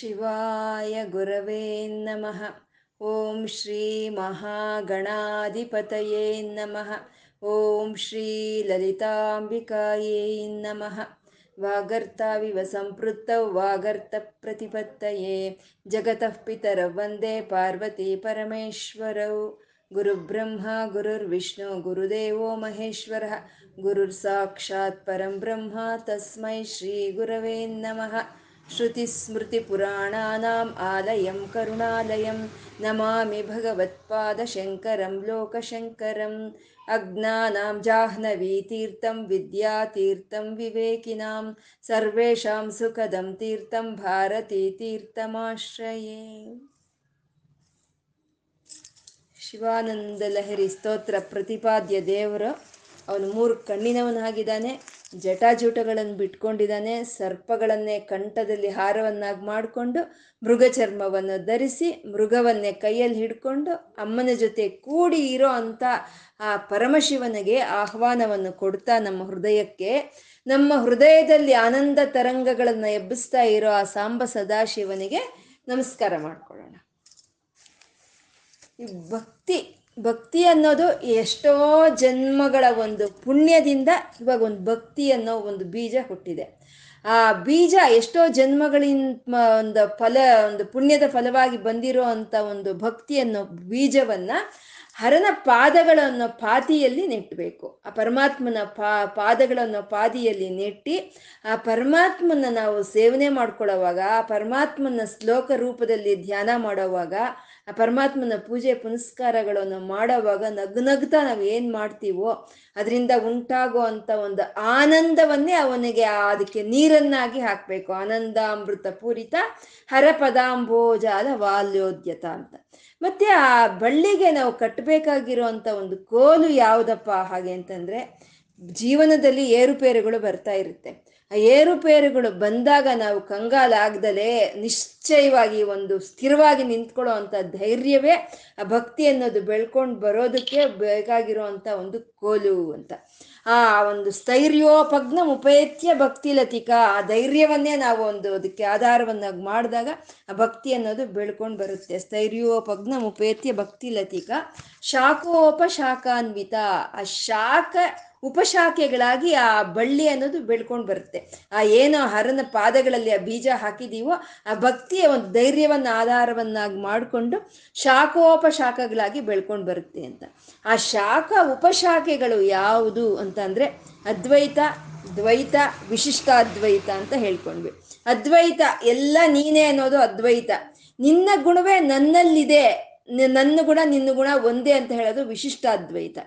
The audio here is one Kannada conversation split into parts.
शिवाय गुरवे नमः। ॐ श्रीमहागणाधिपतये नमः। ॐ श्रीललिताम्बिकायै नमः। वागर्ताविव सम्पृत्तौ वागर्तप्रतिपत्तये जगतः पितरौ पितरवन्दे पार्वतीपरमेश्वरौ गुरुब्रह्मा गुरुर्विष्णु गुरुदेवो महेश्वरः। गुरुर्साक्षात् परं ब्रह्म तस्मै श्रीगुरवे नमः। ಬ್ರಹ್ಮ ತಸ್ಮೈ ಶ್ರೀ ಗುರವೇ ನಮಃ श्रुतिस्मृतिपुराणानाम् आलयं करुणालयं नमामि भगवत्पादशङ्करं लोकशङ्करम् अज्ञानां जाह्नवीतीर्थं विद्यातीर्थं विवेकिनां सर्वेषां सुखदं तीर्थं भारतीतीर्थमाश्रये ಶಿವಾನಂದ ಲಹರಿ ಸ್ತೋತ್ರ ಪ್ರತಿಪಾದ್ಯ ದೇವರು ಅವನು ಮೂರು ಕಣ್ಣಿನವನಾಗಿದ್ದಾನೆ ಜಟಾಜೂಟಗಳನ್ನು ಬಿಟ್ಕೊಂಡಿದ್ದಾನೆ, ಸರ್ಪಗಳನ್ನೇ ಕಂಠದಲ್ಲಿ ಹಾರವನ್ನಾಗಿ ಮಾಡಿಕೊಂಡು ಮೃಗ ಚರ್ಮವನ್ನು ಧರಿಸಿ ಮೃಗವನ್ನೇ ಕೈಯಲ್ಲಿ ಹಿಡ್ಕೊಂಡು ಅಮ್ಮನ ಜೊತೆ ಕೂಡಿ ಇರೋ ಅಂಥ ಆ ಪರಮಶಿವನಿಗೆ ಆಹ್ವಾನವನ್ನು ಕೊಡ್ತಾ ನಮ್ಮ ಹೃದಯಕ್ಕೆ, ನಮ್ಮ ಹೃದಯದಲ್ಲಿ ಆನಂದ ತರಂಗಗಳನ್ನು ಎಬ್ಬಿಸ್ತಾ ಇರೋ ಆ ಸಾಂಬ ಸದಾಶಿವನಿಗೆ ನಮಸ್ಕಾರ ಮಾಡಿಕೊಳ್ಳೋಣ. ಈ ಭಕ್ತಿ ಭಕ್ತಿ ಅನ್ನೋದು ಎಷ್ಟೋ ಜನ್ಮಗಳ ಒಂದು ಪುಣ್ಯದಿಂದ ಇವಾಗ ಒಂದು ಭಕ್ತಿ ಅನ್ನೋ ಒಂದು ಬೀಜ ಹುಟ್ಟಿದೆ. ಆ ಬೀಜ ಎಷ್ಟೋ ಜನ್ಮಗಳಿಂದ ಒಂದು ಫಲ, ಒಂದು ಪುಣ್ಯದ ಫಲವಾಗಿ ಬಂದಿರೋ ಅಂತ ಒಂದು ಭಕ್ತಿ ಅನ್ನೋ ಬೀಜವನ್ನ ಹರನ ಪಾದಗಳನ್ನು ಪಾತಿಯಲ್ಲಿ ನೆಟ್ಟಬೇಕು ಆ ಪರಮಾತ್ಮನ ಪಾ ಪಾದಗಳನ್ನು ಪಾದಿಯಲ್ಲಿ ನೆಟ್ಟಿ ಆ ಪರಮಾತ್ಮನ ನಾವು ಸೇವನೆ ಮಾಡ್ಕೊಳ್ಳೋವಾಗ, ಆ ಪರಮಾತ್ಮನ ಶ್ಲೋಕ ರೂಪದಲ್ಲಿ ಧ್ಯಾನ ಮಾಡೋವಾಗ ಆ ಪರಮಾತ್ಮನ ಪೂಜೆ ಪುನಸ್ಕಾರಗಳನ್ನು ಮಾಡೋವಾಗ ನಗ್ನಗ್ತಾ ನಾವು ಏನು ಮಾಡ್ತೀವೋ ಅದರಿಂದ ಉಂಟಾಗೋ ಅಂತ ಒಂದು ಆನಂದವನ್ನೇ ಅವನಿಗೆ ಅದಕ್ಕೆ ನೀರನ್ನಾಗಿ ಹಾಕಬೇಕು. ಆನಂದಾಮೃತ ಪೂರಿತ ಹರಪದಾಂಬೋಜಾಲ ವಾಲ್ಯೋದ್ಯತ ಅಂತ. ಮತ್ತೆ ಆ ಬಳ್ಳಿಗೆ ನಾವು ಕಟ್ಟಬೇಕಾಗಿರುವಂಥ ಒಂದು ಕೋಲು ಯಾವುದಪ್ಪ ಹಾಗೆ ಅಂತಂದ್ರೆ ಜೀವನದಲ್ಲಿ ಏರುಪೇರುಗಳು ಬರ್ತಾ ಇರುತ್ತೆ. ಏರುಪೇರುಗಳು ಬಂದಾಗ ನಾವು ಕಂಗಾಲಾಗ್ದಲೇ ನಿಶ್ಚಯವಾಗಿ ಒಂದು ಸ್ಥಿರವಾಗಿ ನಿಂತ್ಕೊಳ್ಳೋ ಅಂಥ ಧೈರ್ಯವೇ ಆ ಭಕ್ತಿ ಅನ್ನೋದು ಬೆಳ್ಕೊಂಡು ಬರೋದಕ್ಕೆ ಬೇಕಾಗಿರೋ ಒಂದು ಕೋಲು ಅಂತ. ಆ ಒಂದು ಸ್ಥೈರ್ಯೋಪಗ್ನ ಉಪೇತ್ಯ ಭಕ್ತಿ ಲತಿಕ, ಆ ಧೈರ್ಯವನ್ನೇ ನಾವು ಒಂದು ಅದಕ್ಕೆ ಆಧಾರವನ್ನಾಗಿ ಮಾಡಿದಾಗ ಆ ಭಕ್ತಿ ಅನ್ನೋದು ಬೆಳ್ಕೊಂಡು ಬರುತ್ತೆ. ಸ್ಥೈರ್ಯೋಪಗ್ನ ಉಪೇತ್ಯ ಭಕ್ತಿ ಲತಿಕ ಶಾಖೋಪಶಾಖಾನ್ವಿತ ಆ ಶಾಖ ಉಪಶಾಖೆಗಳಾಗಿ ಆ ಬಳ್ಳಿ ಅನ್ನೋದು ಬೆಳ್ಕೊಂಡು ಬರುತ್ತೆ. ಆ ಏನೋ ಹರನ ಪಾದಗಳಲ್ಲಿ ಆ ಬೀಜ ಹಾಕಿದೀವೋ ಆ ಭಕ್ತಿಯ ಒಂದು ಧೈರ್ಯವನ್ನ, ಆಧಾರವನ್ನಾಗಿ ಮಾಡಿಕೊಂಡು ಶಾಖೋಪಶಾಖಗಳಾಗಿ ಬೆಳ್ಕೊಂಡು ಬರುತ್ತೆ ಅಂತ. ಆ ಶಾಖ ಉಪಶಾಖೆಗಳು ಯಾವುದು ಅಂತ ಅದ್ವೈತ, ದ್ವೈತ, ವಿಶಿಷ್ಟಾದ್ವೈತ ಅಂತ ಹೇಳ್ಕೊಂಡ್ವಿ. ಅದ್ವೈತ ಎಲ್ಲ ನೀನೇ ಅನ್ನೋದು ಅದ್ವೈತ. ನಿನ್ನ ಗುಣವೇ ನನ್ನಲ್ಲಿದೆ. ನನ್ನ ಗುಣ, ನಿನ್ನ ಗುಣ ಒಂದೇ ಅಂತ ಹೇಳೋದು ವಿಶಿಷ್ಟಾದ್ವೈತ.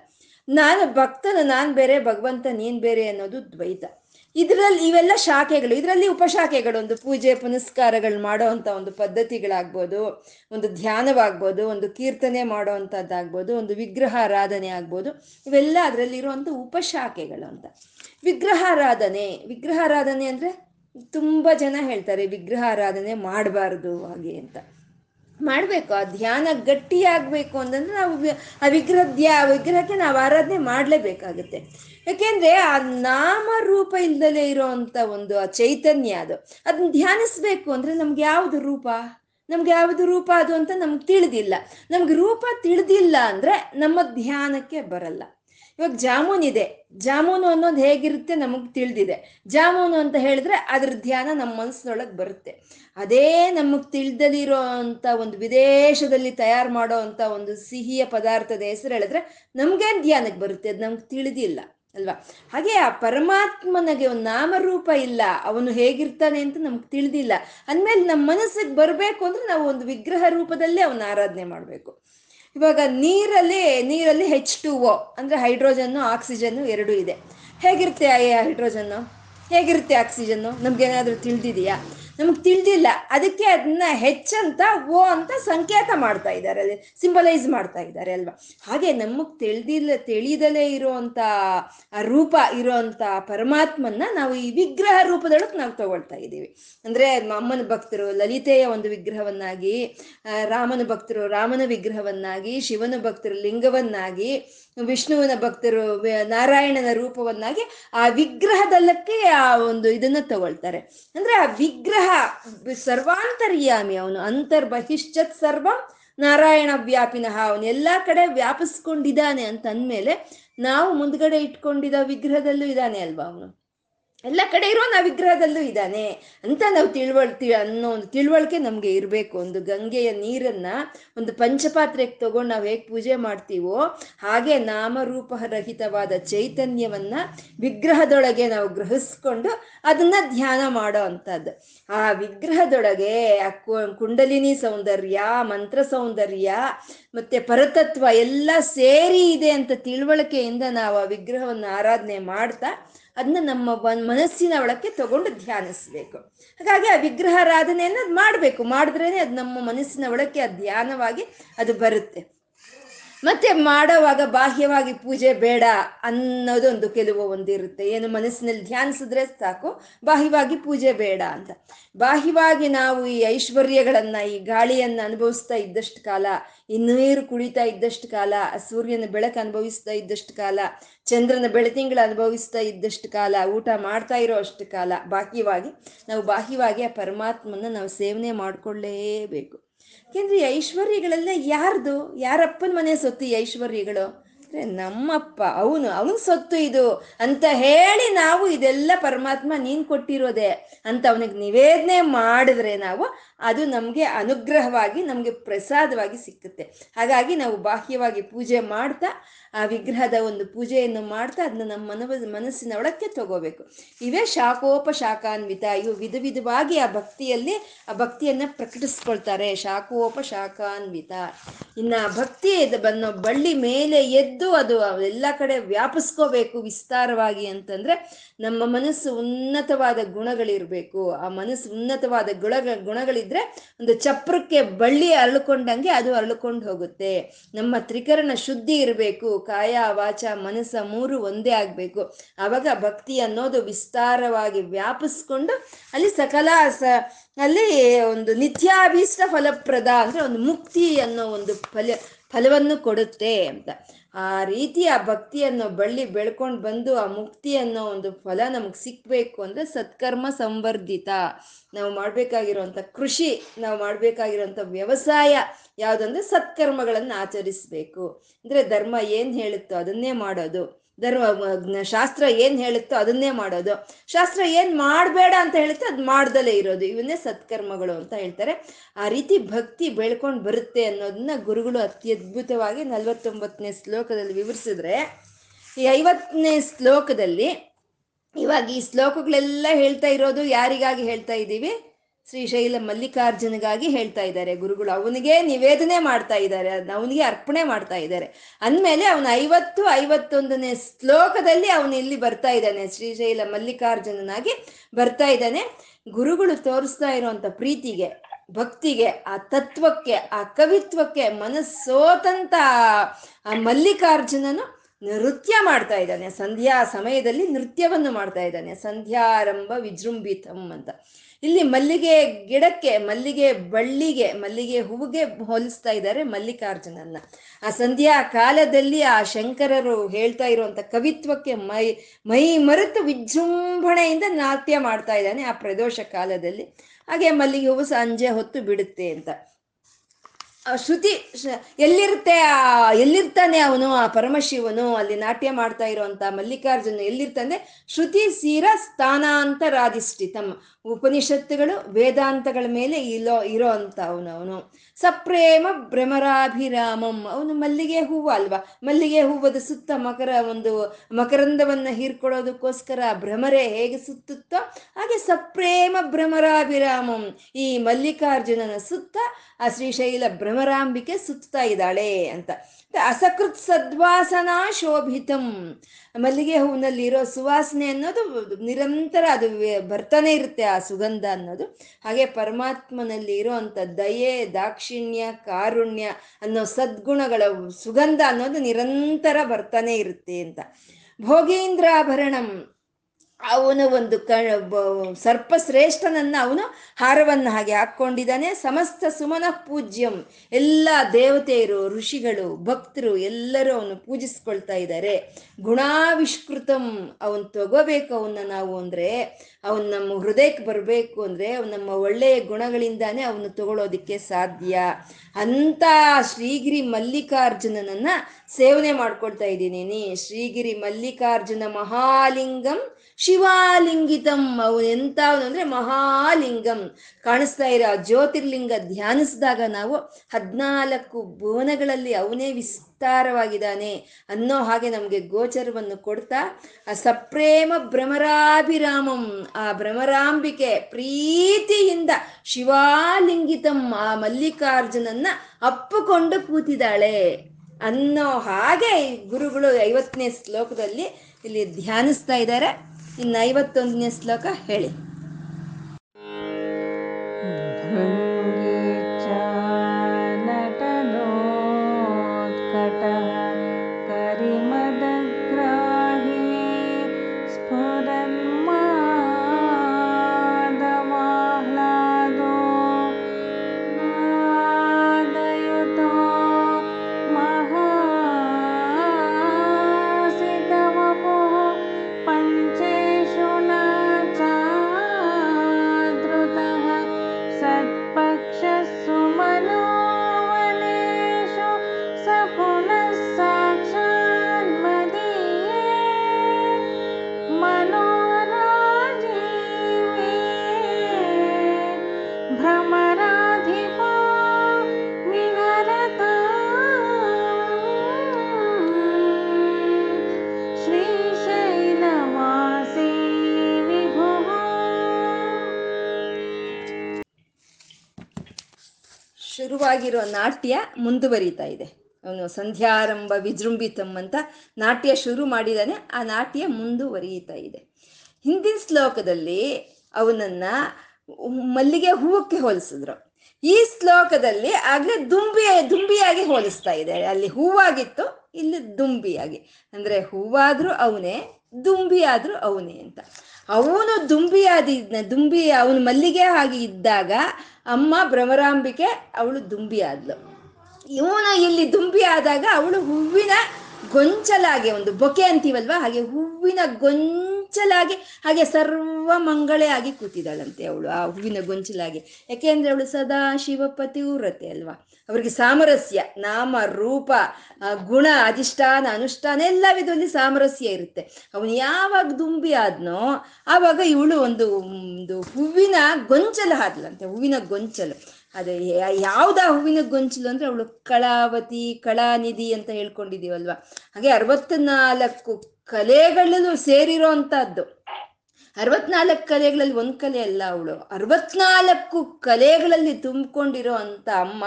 ನಾನು ಭಕ್ತನ, ನಾನು ಬೇರೆ, ಭಗವಂತ ನೀನು ಬೇರೆ ಅನ್ನೋದು ದ್ವೈತ. ಇದರಲ್ಲಿ ಇವೆಲ್ಲ ಶಾಖೆಗಳು, ಇದರಲ್ಲಿ ಉಪಶಾಖೆಗಳು, ಒಂದು ಪೂಜೆ, ಪುನಸ್ಕಾರಗಳು ಮಾಡೋ ಅಂಥ ಒಂದು ಪದ್ಧತಿಗಳಾಗ್ಬೋದು, ಒಂದು ಧ್ಯಾನವಾಗ್ಬೋದು, ಒಂದು ಕೀರ್ತನೆ ಮಾಡೋ ಅಂಥದ್ದಾಗ್ಬೋದು ಒಂದು ವಿಗ್ರಹಾರಾಧನೆ ಆಗ್ಬೋದು, ಇವೆಲ್ಲ ಅದರಲ್ಲಿರುವಂಥ ಉಪಶಾಖೆಗಳು ಅಂತ. ವಿಗ್ರಹಾರಾಧನೆ ವಿಗ್ರಹಾರಾಧನೆ ಅಂದರೆ ತುಂಬ ಜನ ಹೇಳ್ತಾರೆ ವಿಗ್ರಹಾರಾಧನೆ ಮಾಡಬಾರ್ದು ಹಾಗೆ ಅಂತ. ಮಾಡಬೇಕು. ಆ ಧ್ಯಾನ ಗಟ್ಟಿಯಾಗಬೇಕು ಅಂತಂದ್ರೆ ನಾವು ಆ ವಿಗ್ರಹ ಧ್ಯಾ ವಿಗ್ರಹಕ್ಕೆ ನಾವು ಆರಾಧನೆ ಮಾಡಲೇಬೇಕಾಗುತ್ತೆ. ಯಾಕೆಂದ್ರೆ ಆ ನಾಮ ರೂಪ ಇಲ್ದಲೇ ಇರೋವಂಥ ಒಂದು, ಆ ಚೈತನ್ಯ ಅದು. ಅದನ್ನ ಧ್ಯಾನಿಸ್ಬೇಕು ಅಂದ್ರೆ ನಮ್ಗೆ ಯಾವುದು ರೂಪ? ನಮ್ಗೆ ಯಾವುದು ರೂಪ ಅದು ಅಂತ ನಮ್ಗೆ ತಿಳಿದಿಲ್ಲ. ನಮ್ಗೆ ರೂಪ ತಿಳಿದಿಲ್ಲ ಅಂದ್ರೆ ನಮ್ಮ ಧ್ಯಾನಕ್ಕೆ ಬರಲ್ಲ. ಇವಾಗ ಜಾಮೂನ್ ಇದೆ. ಜಾಮೂನು ಅನ್ನೋದು ಹೇಗಿರುತ್ತೆ ನಮಗೆ ತಿಳಿದಿದೆ. ಜಾಮೂನು ಅಂತ ಹೇಳಿದ್ರೆ ಅದ್ರ ಧ್ಯಾನ ನಮ್ಮ ಮನಸ್ಸಿನೊಳಗೆ ಬರುತ್ತೆ. ಅದೇ ನಮಗೆ ತಿಳಿದಲಿರೋ ಅಂತ ಒಂದು ವಿದೇಶದಲ್ಲಿ ತಯಾರು ಮಾಡೋ ಅಂತ ಒಂದು ಸಿಹಿಯ ಪದಾರ್ಥದ ಹೆಸರು ಹೇಳಿದ್ರೆ ನಮ್ಗೇನು ಧ್ಯಾನಕ್ಕೆ ಬರುತ್ತೆ. ಅದು ನಮ್ಗೆ ತಿಳಿದಿಲ್ಲ. ಅಲ್ವಾ? ಹಾಗೆ ಆ ಪರಮಾತ್ಮನಿಗೆ ಒಂದು ನಾಮರೂಪ ಇಲ್ಲ. ಅವನು ಹೇಗಿರ್ತಾನೆ ಅಂತ ನಮ್ಗೆ ತಿಳಿದಿಲ್ಲ. ಅಂದಮೇಲೆ ನಮ್ಮ ಮನಸ್ಸಿಗೆ ಬರಬೇಕು ಅಂದ್ರೆ ನಾವು ಒಂದು ವಿಗ್ರಹ ರೂಪದಲ್ಲೇ ಅವನ ಆರಾಧನೆ ಮಾಡಬೇಕು. ಇವಾಗ ನೀರಲ್ಲಿ ನೀರಲ್ಲಿ ಹೆಚ್ ಟು ಒ ಅಂದರೆ ಹೈಡ್ರೋಜನ್ನು, ಆಕ್ಸಿಜನ್ನು ಎರಡೂ ಇದೆ. ಹೇಗಿರುತ್ತೆ ಆ ಹೈಡ್ರೋಜನ್ನು? ಹೇಗಿರುತ್ತೆ ಆಕ್ಸಿಜನ್ನು? ನಮ್ಗೇನಾದರೂ ತಿಳಿದಿದೆಯಾ? ನಮಗೆ ತಿಳಿದಿಲ್ಲ. ಅದಕ್ಕೆ ಅದನ್ನ ಹೆಚ್ಚಂತ ಓ ಅಂತ ಸಂಕೇತ ಮಾಡ್ತಾ ಇದ್ದಾರೆ ಅಲ್ಲಿ ಸಿಂಬಲೈಸ್ ಮಾಡ್ತಾ ಇದ್ದಾರೆ ಅಲ್ವಾ? ಹಾಗೆ ನಮಗೆ ತಿಳಿದಿಲ್ಲ, ತಿಳಿದಲೇ ಇರುವಂತ ಆ ರೂಪ ಇರುವಂತ ಪರಮಾತ್ಮನ್ನ ನಾವು ಈ ವಿಗ್ರಹ ರೂಪದೊಳಗೆ ನಾವು ತಗೊಳ್ತಾ ಇದ್ದೀವಿ. ಅಂದ್ರೆ ಅಮ್ಮನ ಭಕ್ತರು ಲಲಿತೆಯ ಒಂದು ವಿಗ್ರಹವನ್ನಾಗಿ ರಾಮನ ಭಕ್ತರು ರಾಮನ ವಿಗ್ರಹವನ್ನಾಗಿ, ಶಿವನ ಭಕ್ತರು ಲಿಂಗವನ್ನಾಗಿ ವಿಷ್ಣುವಿನ ಭಕ್ತರು ನಾರಾಯಣನ ರೂಪವನ್ನಾಗಿ ಆ ವಿಗ್ರಹದಲ್ಲಕ್ಕೆ ಆ ಒಂದು ಇದನ್ನ ತಗೊಳ್ತಾರೆ. ಅಂದ್ರೆ ಆ ವಿಗ್ರಹ ಸರ್ವಾಂತರ್ಯಾಮಿ, ಅವನು ಅಂತರ್ಬಹಿಶ್ಚತ್ ಸರ್ವ ನಾರಾಯಣ ವ್ಯಾಪಿನಃ, ಅವನು ಎಲ್ಲಾ ಕಡೆ ವ್ಯಾಪಿಸ್ಕೊಂಡಿದ್ದಾನೆ ಅಂತ ಅಂದ್ಮೇಲೆ ನಾವು ಮುಂದ್ಗಡೆ ಇಟ್ಕೊಂಡಿದ್ದ ವಿಗ್ರಹದಲ್ಲೂ ಇದ್ದಾನೆ ಅಲ್ವಾ ಅವನು? ಎಲ್ಲ ಕಡೆ ಇರೋ ನಾ ವಿಗ್ರಹದಲ್ಲೂ ಇದ್ದಾನೆ ಅಂತ ನಾವು ತಿಳುವಳ್ತಿ ಅನ್ನೋ ಒಂದು ತಿಳುವಳಿಕೆ ನಮಗೆ ಇರಬೇಕು. ಒಂದು ಗಂಗೆಯ ನೀರನ್ನ ಒಂದು ಪಂಚಪಾತ್ರೆಗೆ ತಗೊಂಡು ನಾವು ಹೇಗೆ ಪೂಜೆ ಮಾಡ್ತೀವೋ ಹಾಗೆ ನಾಮರೂಪರಹಿತವಾದ ಚೈತನ್ಯವನ್ನ ವಿಗ್ರಹದೊಳಗೆ ನಾವು ಗ್ರಹಿಸ್ಕೊಂಡು ಅದನ್ನ ಧ್ಯಾನ ಮಾಡೋ ಅಂಥದ್ದು. ಆ ವಿಗ್ರಹದೊಳಗೆ ಆ ಕುಂಡಲಿನಿ ಸೌಂದರ್ಯ, ಮಂತ್ರ ಸೌಂದರ್ಯ ಮತ್ತೆ ಪರತತ್ವ ಎಲ್ಲ ಸೇರಿ ಇದೆ ಅಂತ ತಿಳುವಳಿಕೆಯಿಂದ ನಾವು ಆ ವಿಗ್ರಹವನ್ನು ಆರಾಧನೆ ಮಾಡ್ತಾ ಅದನ್ನ ನಮ್ಮ ಮನಸ್ಸಿನ ಒಳಕ್ಕೆ ತಗೊಂಡು ಧ್ಯಾನಿಸ್ಬೇಕು. ಹಾಗಾಗಿ ಆ ವಿಗ್ರಹಾರಾಧನೆಯನ್ನು ಮಾಡಬೇಕು. ಮಾಡಿದ್ರೇನೆ ಅದು ನಮ್ಮ ಮನಸ್ಸಿನ ಒಳಕ್ಕೆ ಆ ಧ್ಯಾನವಾಗಿ ಅದು ಬರುತ್ತೆ. ಮತ್ತೆ ಮಾಡೋವಾಗ ಬಾಹ್ಯವಾಗಿ ಪೂಜೆ ಬೇಡ ಅನ್ನೋದೊಂದು ಕೆಲವು ಒಂದಿರುತ್ತೆ. ಏನು ಮನಸ್ಸಿನಲ್ಲಿ ಧ್ಯಾನಿಸಿದ್ರೆ ಸಾಕು, ಬಾಹ್ಯವಾಗಿ ಪೂಜೆ ಬೇಡ ಅಂತ. ಬಾಹ್ಯವಾಗಿ ನಾವು ಈ ಐಶ್ವರ್ಯಗಳನ್ನ, ಈ ಗಾಳಿಯನ್ನ ಅನುಭವಿಸ್ತಾ ಇದ್ದಷ್ಟು ಕಾಲ, ಈ ನೀರು ಕುಡಿತಾ ಇದ್ದಷ್ಟು ಕಾಲ ಸೂರ್ಯನ ಬೆಳಕು ಅನುಭವಿಸ್ತಾ ಇದ್ದಷ್ಟು ಕಾಲ ಚಂದ್ರನ ಬೆಳತಿಂಗಳ ಅನುಭವಿಸ್ತಾ ಇದ್ದಷ್ಟು ಕಾಲ, ಊಟ ಮಾಡ್ತಾ ಇರೋ ಅಷ್ಟು ಕಾಲ, ಬಾಹ್ಯವಾಗಿ, ನಾವು ಬಾಹ್ಯವಾಗಿ ಆ ಪರಮಾತ್ಮನ ನಾವು ಸೇವನೆ ಮಾಡ್ಕೊಳ್ಳೇಬೇಕು. ಯಾಕೆಂದ್ರೆ ಐಶ್ವರ್ಯಗಳೆಲ್ಲ ಯಾರ್ದು? ಯಾರಪ್ಪನ ಮನೆ ಸೊತ್ತು ಐಶ್ವರ್ಯಗಳು? ನಮ್ಮಪ್ಪ, ಅವನು, ಅವನ ಸೊತ್ತು ಇದು ಅಂತ ಹೇಳಿ ನಾವು ಇದೆಲ್ಲ ಪರಮಾತ್ಮ ನೀನ್ ಕೊಟ್ಟಿರೋದೆ ಅಂತ ಅವನಿಗೆ ನಿವೇದನೆ ಮಾಡಿದ್ರೆ ನಾವು ಅದು ನಮಗೆ ಅನುಗ್ರಹವಾಗಿ, ನಮಗೆ ಪ್ರಸಾದವಾಗಿ ಸಿಕ್ಕುತ್ತೆ. ಹಾಗಾಗಿ ನಾವು ಬಾಹ್ಯವಾಗಿ ಪೂಜೆ ಮಾಡ್ತಾ, ಆ ವಿಗ್ರಹದ ಒಂದು ಪೂಜೆಯನ್ನು ಮಾಡ್ತಾ ಅದನ್ನ ನಮ್ಮ ಮನವ, ಮನಸ್ಸಿನ ಒಳಕ್ಕೆ ತಗೋಬೇಕು. ಇವೇ ಶಾಖೋಪ ಶಾಖಾನ್ವಿತ ಇವು ವಿಧ ವಿಧವಾಗಿ ಆ ಭಕ್ತಿಯಲ್ಲಿ, ಆ ಭಕ್ತಿಯನ್ನ ಪ್ರಕಟಿಸ್ಕೊಳ್ತಾರೆ. ಶಾಖೋಪ ಶಾಖಾನ್ವಿತ ಇನ್ನ ಭಕ್ತಿ ಬನ್ನೋ ಬಳ್ಳಿ ಮೇಲೆ ಎದ್ದು ಅದು ಎಲ್ಲ ಕಡೆ ವ್ಯಾಪಿಸ್ಕೋಬೇಕು ವಿಸ್ತಾರವಾಗಿ ಅಂತಂದ್ರೆ ನಮ್ಮ ಮನಸ್ಸು ಉನ್ನತವಾದ ಗುಣಗಳಿರಬೇಕು. ಆ ಮನಸ್ಸು ಉನ್ನತವಾದ ಗುಣ ಗುಣಗಳಿದ್ರೆ ಒಂದು ಚಪ್ರಕ್ಕೆ ಬಳ್ಳಿ ಅರಳುಕೊಂಡಂಗೆ ಅದು ಅರಳ್ಕೊಂಡು ಹೋಗುತ್ತೆ. ನಮ್ಮ ತ್ರಿಕರಣ ಶುದ್ಧಿ ಇರಬೇಕು. ಕಾಯ, ವಾಚ, ಮನಸ್ಸ ಮೂರು ಒಂದೇ ಆಗಬೇಕು. ಆವಾಗ ಭಕ್ತಿ ಅನ್ನೋದು ವಿಸ್ತಾರವಾಗಿ ವ್ಯಾಪಿಸ್ಕೊಂಡು ಅಲ್ಲಿ ಸಕಲ ಸ, ಅಲ್ಲಿ ಒಂದು ನಿತ್ಯಾಭೀಷ್ಟ ಫಲಪ್ರದ ಅಂದ್ರೆ ಒಂದು ಮುಕ್ತಿ ಅನ್ನೋ ಒಂದು ಫಲ, ಫಲವನ್ನು ಕೊಡುತ್ತೆ ಅಂತ. ಆ ರೀತಿ ಆ ಭಕ್ತಿಯನ್ನು ಬಳ್ಳಿ ಬೆಳ್ಕೊಂಡು ಬಂದು ಆ ಮುಕ್ತಿ ಅನ್ನೋ ಒಂದು ಫಲ ನಮ್ಗೆ ಸಿಕ್ಬೇಕು ಅಂದ್ರೆ ಸತ್ಕರ್ಮ ಸಂವರ್ಧಿತ. ನಾವು ಮಾಡ್ಬೇಕಾಗಿರುವಂತ ಕೃಷಿ, ನಾವು ಮಾಡ್ಬೇಕಾಗಿರುವಂತ ವ್ಯವಸಾಯ ಯಾವುದಂದ್ರೆ ಸತ್ಕರ್ಮಗಳನ್ನು ಆಚರಿಸ್ಬೇಕು. ಅಂದ್ರೆ ಧರ್ಮ ಏನ್ ಹೇಳುತ್ತೋ ಅದನ್ನೇ ಮಾಡೋದು. ಧರ್ಮ ಶಾಸ್ತ್ರ ಏನ್ ಹೇಳುತ್ತೋ ಅದನ್ನೇ ಮಾಡೋದು. ಶಾಸ್ತ್ರ ಏನ್ ಮಾಡಬೇಡ ಅಂತ ಹೇಳುತ್ತೆ, ಅದು ಮಾಡ್ದಲೇ ಇರೋದು. ಇವನ್ನೇ ಸತ್ಕರ್ಮಗಳು ಅಂತ ಹೇಳ್ತಾರೆ. ಆ ರೀತಿ ಭಕ್ತಿ ಬೆಳ್ಕೊಂಡು ಬರುತ್ತೆ ಅನ್ನೋದನ್ನ ಗುರುಗಳು ಅತ್ಯದ್ಭುತವಾಗಿ ನಲ್ವತ್ತೊಂಬತ್ತನೇ ಶ್ಲೋಕದಲ್ಲಿ ವಿವರಿಸಿದ್ರೆ, ಈ ಐವತ್ತನೇ ಶ್ಲೋಕದಲ್ಲಿ ಇವಾಗ ಈ ಶ್ಲೋಕಗಳೆಲ್ಲ ಹೇಳ್ತಾ ಇರೋದು ಯಾರಿಗಾಗಿ ಹೇಳ್ತಾ ಇದ್ದೀವಿ? ಶ್ರೀಶೈಲ ಮಲ್ಲಿಕಾರ್ಜುನಿಗಾಗಿ ಹೇಳ್ತಾ ಇದ್ದಾರೆ. ಗುರುಗಳು, ಅವನಿಗೆ ನಿವೇದನೆ ಮಾಡ್ತಾ ಇದ್ದಾರೆ. ಅವನಿಗೆ ಅರ್ಪಣೆ ಮಾಡ್ತಾ ಇದ್ದಾರೆ. ಅಂದಮೇಲೆ ಅವನ ಐವತ್ತು, ಐವತ್ತೊಂದನೇ ಶ್ಲೋಕದಲ್ಲಿ ಅವನು ಇಲ್ಲಿ ಬರ್ತಾ ಇದ್ದಾನೆ. ಶ್ರೀಶೈಲ ಮಲ್ಲಿಕಾರ್ಜುನನಾಗಿ ಬರ್ತಾ ಇದ್ದಾನೆ. ಗುರುಗಳು ತೋರಿಸ್ತಾ ಇರುವಂತ ಪ್ರೀತಿಗೆ, ಭಕ್ತಿಗೆ, ಆ ತತ್ವಕ್ಕೆ, ಆ ಕವಿತ್ವಕ್ಕೆ ಮನಸ್ಸೋತಂತ ಆ ಮಲ್ಲಿಕಾರ್ಜುನನು ನೃತ್ಯ ಮಾಡ್ತಾ ಇದ್ದಾನೆ. ಸಂಧ್ಯಾ ಸಮಯದಲ್ಲಿ ನೃತ್ಯವನ್ನು ಮಾಡ್ತಾ ಇದ್ದಾನೆ. ಸಂಧ್ಯಾರಂಭ ವಿಜೃಂಭಿತಂ ಅಂತ. ಇಲ್ಲಿ ಮಲ್ಲಿಗೆ ಗಿಡಕ್ಕೆ, ಮಲ್ಲಿಗೆ ಬಳ್ಳಿಗೆ, ಮಲ್ಲಿಗೆ ಹೂವಿಗೆ ಹೋಲಿಸ್ತಾ ಇದ್ದಾರೆ ಮಲ್ಲಿಕಾರ್ಜುನನ್ನ. ಆ ಸಂಧ್ಯಾ ಕಾಲದಲ್ಲಿ ಆ ಶಂಕರರು ಹೇಳ್ತಾ ಇರುವಂತ ಕವಿತ್ವಕ್ಕೆ ಮೈ ಮೈ ಮರೆತು ವಿಜೃಂಭಣೆಯಿಂದ ನಾಟ್ಯ ಮಾಡ್ತಾ ಇದ್ದಾನೆ ಆ ಪ್ರದೋಷ ಕಾಲದಲ್ಲಿ. ಹಾಗೆ ಮಲ್ಲಿಗೆ ಹೂವು ಸಂಜೆ ಹೊತ್ತು ಬಿಡುತ್ತೆ ಅಂತ. ಶ್ರುತಿ ಎಲ್ಲಿರುತ್ತೆ ಆ, ಎಲ್ಲಿರ್ತಾನೆ ಅವನು, ಆ ಪರಮಶಿವನು, ಅಲ್ಲಿ ನಾಟ್ಯ ಮಾಡ್ತಾ ಇರುವಂತ ಮಲ್ಲಿಕಾರ್ಜುನ ಎಲ್ಲಿರ್ತಾನೆ? ಶ್ರುತಿ ಸೀರ ಸ್ಥಾನಾಂತರಾಧಿಷ್ಠಿತಂ. ಉಪನಿಷತ್ತುಗಳು ವೇದಾಂತಗಳ ಮೇಲೆ ಇಲ್ಲೋ ಇರೋ ಅಂತ ಅವನು ಅವನು. ಸಪ್ರೇಮ ಭ್ರಮರಾಭಿರಾಮಂ. ಅವನು ಮಲ್ಲಿಗೆ ಹೂವು ಅಲ್ವಾ? ಮಲ್ಲಿಗೆ ಹೂವದ ಸುತ್ತ ಮಕರ ಒಂದು ಮಕರಂದವನ್ನ ಹೀರ್ಕೊಳ್ಳೋದಕ್ಕೋಸ್ಕರ ಭ್ರಮರೆ ಹೇಗೆ ಸುತ್ತುತ್ತೋ ಹಾಗೆ ಸಪ್ರೇಮ ಭ್ರಮರಾಭಿರಾಮಂ. ಈ ಮಲ್ಲಿಕಾರ್ಜುನನ ಸುತ್ತ ಆ ಶ್ರೀಶೈಲ ಭ್ರಮರಾಂಬಿಕೆ ಸುತ್ತಾ ಇದ್ದಾಳೆ ಅಂತ. ಅಸಕೃತ್ ಸದ್ವಾಸನಾ ಶೋಭಿತಂ. ಮಲ್ಲಿಗೆ ಹೂವಿನಲ್ಲಿ ಇರೋ ಸುವಾಸನೆ ಅನ್ನೋದು ನಿರಂತರ ಅದು ಬರ್ತಾನೆ ಇರುತ್ತೆ ಆ ಸುಗಂಧ ಅನ್ನೋದು. ಹಾಗೆ ಪರಮಾತ್ಮನಲ್ಲಿ ಇರೋಂಥ ದಯೆ, ದಾಕ್ಷಿಣ್ಯ, ಕಾರುಣ್ಯ ಅನ್ನೋ ಸದ್ಗುಣಗಳ ಸುಗಂಧ ಅನ್ನೋದು ನಿರಂತರ ಬರ್ತಾನೆ ಇರುತ್ತೆ ಅಂತ. ಭೋಗೇಂದ್ರಾಭರಣಂ. ಅವನು ಒಂದು ಕ ಸರ್ಪಶ್ರೇಷ್ಠನನ್ನ ಅವನು ಹಾರವನ್ನು ಹಾಗೆ ಹಾಕ್ಕೊಂಡಿದ್ದಾನೆ. ಸಮಸ್ತ ಸುಮನ ಪೂಜ್ಯಂ, ಎಲ್ಲ ದೇವತೆಯರು, ಋಷಿಗಳು, ಭಕ್ತರು ಎಲ್ಲರೂ ಅವನು ಪೂಜಿಸ್ಕೊಳ್ತಾ ಇದ್ದಾರೆ. ಗುಣಾವಿಷ್ಕೃತಂ, ಅವನು ತಗೋಬೇಕು ಅವನ್ನ ನಾವು ಅಂದ್ರೆ, ಅವನು ನಮ್ಮ ಹೃದಯಕ್ಕೆ ಬರಬೇಕು ಅಂದ್ರೆ, ಅವ್ನು ನಮ್ಮ ಒಳ್ಳೆಯ ಗುಣಗಳಿಂದಾನೇ ಅವನು ತಗೊಳ್ಳೋದಿಕ್ಕೆ ಸಾಧ್ಯ. ಅಂತ ಶ್ರೀಗಿರಿ ಮಲ್ಲಿಕಾರ್ಜುನನನ್ನ ಸೇವನೆ ಮಾಡ್ಕೊಳ್ತಾ ಇದ್ದೀನಿ. ಶ್ರೀಗಿರಿ ಮಲ್ಲಿಕಾರ್ಜುನ ಮಹಾಲಿಂಗಂ ಶಿವಾಲಿಂಗಿತಂ. ಅವನು ಎಂಥವನು ಅಂದ್ರೆ ಮಹಾಲಿಂಗಂ. ಕಾಣಿಸ್ತಾ ಇರೋ ಆ ಜ್ಯೋತಿರ್ಲಿಂಗ ಧ್ಯಾನಿಸಿದಾಗ ನಾವು ಹದ್ನಾಲ್ಕು ಭುವನಗಳಲ್ಲಿ ಅವನೇ ವಿಸ್ತಾರವಾಗಿದ್ದಾನೆ ಅನ್ನೋ ಹಾಗೆ ನಮಗೆ ಗೋಚರವನ್ನು ಕೊಡ್ತಾ, ಆ ಸಪ್ರೇಮ ಭ್ರಮರಾಭಿರಾಮಂ. ಆ ಭ್ರಮರಾಂಬಿಕೆ ಪ್ರೀತಿಯಿಂದ ಶಿವಾಲಿಂಗಿತಂ, ಆ ಮಲ್ಲಿಕಾರ್ಜುನನ್ನ ಅಪ್ಪುಕೊಂಡು ಕೂತಿದ್ದಾಳೆ ಅನ್ನೋ ಹಾಗೆ ಗುರುಗಳು ಐವತ್ತನೇ ಶ್ಲೋಕದಲ್ಲಿ ಇಲ್ಲಿ ಧ್ಯಾನಿಸ್ತಾ ಇದ್ದಾರೆ. ಇನ್ನು ಐವತ್ತೊಂದನೇ ಶ್ಲೋಕ ಹೇಳಿ. ಶುರುವಾಗಿರೋ ನಾಟ್ಯ ಮುಂದುವರಿತಾ ಇದೆ. ಅವನು ಸಂಧ್ಯಾರಂಭ ವಿಜೃಂಭಿತಂ ಅಂತ ನಾಟ್ಯ ಶುರು ಮಾಡಿದಾನೆ, ಆ ನಾಟ್ಯ ಮುಂದುವರಿಯುತ್ತಾ ಇದೆ. ಹಿಂದಿನ ಶ್ಲೋಕದಲ್ಲಿ ಅವನನ್ನ ಮಲ್ಲಿಗೆ ಹೂವಕ್ಕೆ ಹೋಲಿಸಿದ್ರು. ಈ ಶ್ಲೋಕದಲ್ಲಿ ಆಗ್ಲೇ ದುಂಬಿ, ದುಂಬಿಯಾಗಿ ಹೋಲಿಸ್ತಾ ಇದೆ. ಅಲ್ಲಿ ಹೂವಾಗಿತ್ತು, ಇಲ್ಲಿ ದುಂಬಿಯಾಗಿ. ಅಂದ್ರೆ ಹೂವಾದ್ರೂ ಅವನೇ ದುಂಬಿ ಆದ್ರೂ ಅವನೇ ಅಂತ. ಅವನು ದುಂಬಿಯಾದ, ದುಂಬಿ, ಅವನು ಮಲ್ಲಿಗೆ ಆಗಿ ಇದ್ದಾಗ ಅಮ್ಮ ಭ್ರಮರಾಂಬಿಕೆ, ಅವಳು ದುಂಬಿ ಆದ್ಲು. ಇವನು ಇಲ್ಲಿ ದುಂಬಿ ಆದಾಗ ಅವಳು ಹೂವಿನ ಗೊಂಚಲಾಗೆ, ಒಂದು ಬೊಕೆ ಅಂತೀವಲ್ವಾ, ಹಾಗೆ ಹೂವಿನ ಗೊಂಚಲಾಗಿ, ಹಾಗೆ ಸರ್ವ ಮಂಗಳೇ ಆಗಿ ಕೂತಿದ್ದಾಳಂತೆ ಅವಳು ಆ ಹೂವಿನ ಗೊಂಚಲಾಗಿ. ಯಾಕೆಂದ್ರೆ ಅವಳು ಸದಾ ಶಿವಪತಿ ವ್ರತೆ ಅಲ್ವಾ? ಅವರಿಗೆ ಸಾಮರಸ್ಯ, ನಾಮ, ರೂಪ ಗುಣ, ಅಧಿಷ್ಠಾನ, ಅನುಷ್ಠಾನ ಎಲ್ಲ ವಿಧದಲ್ಲಿ ಸಾಮರಸ್ಯ ಇರುತ್ತೆ. ಅವನು ಯಾವಾಗ ದುಂಬಿ ಆದ್ನೋ, ಆವಾಗ ಇವಳು ಒಂದು ಒಂದು ಹೂವಿನ ಗೊಂಚಲು ಹಾದ್ಲಂತೆ, ಹೂವಿನ ಗೊಂಚಲು. ಅದು, ಯಾವ್ದ ಹೂವಿನ ಗೊಂಚಲು ಅಂದ್ರೆ ಅವಳು ಕಳಾವತಿ, ಕಳಾನಿಧಿ ಅಂತ ಹೇಳ್ಕೊಂಡಿದೀವಲ್ವಾ ಹಾಗೆ ಅರವತ್ನಾಲ್ಕು ಕಲೆಗಳಲ್ಲೂ ಸೇರಿರೋ ಅಂತದ್ದು ಅರವತ್ನಾಲ್ಕು ಕಲೆಗಳಲ್ಲಿ ಒಂದು ಕಲೆ ಅಲ್ಲ ಅವಳು. ಅರವತ್ನಾಲ್ಕು ಕಲೆಗಳಲ್ಲಿ ತುಂಬಿಕೊಂಡಿರೋ ಅಂತ ಅಮ್ಮ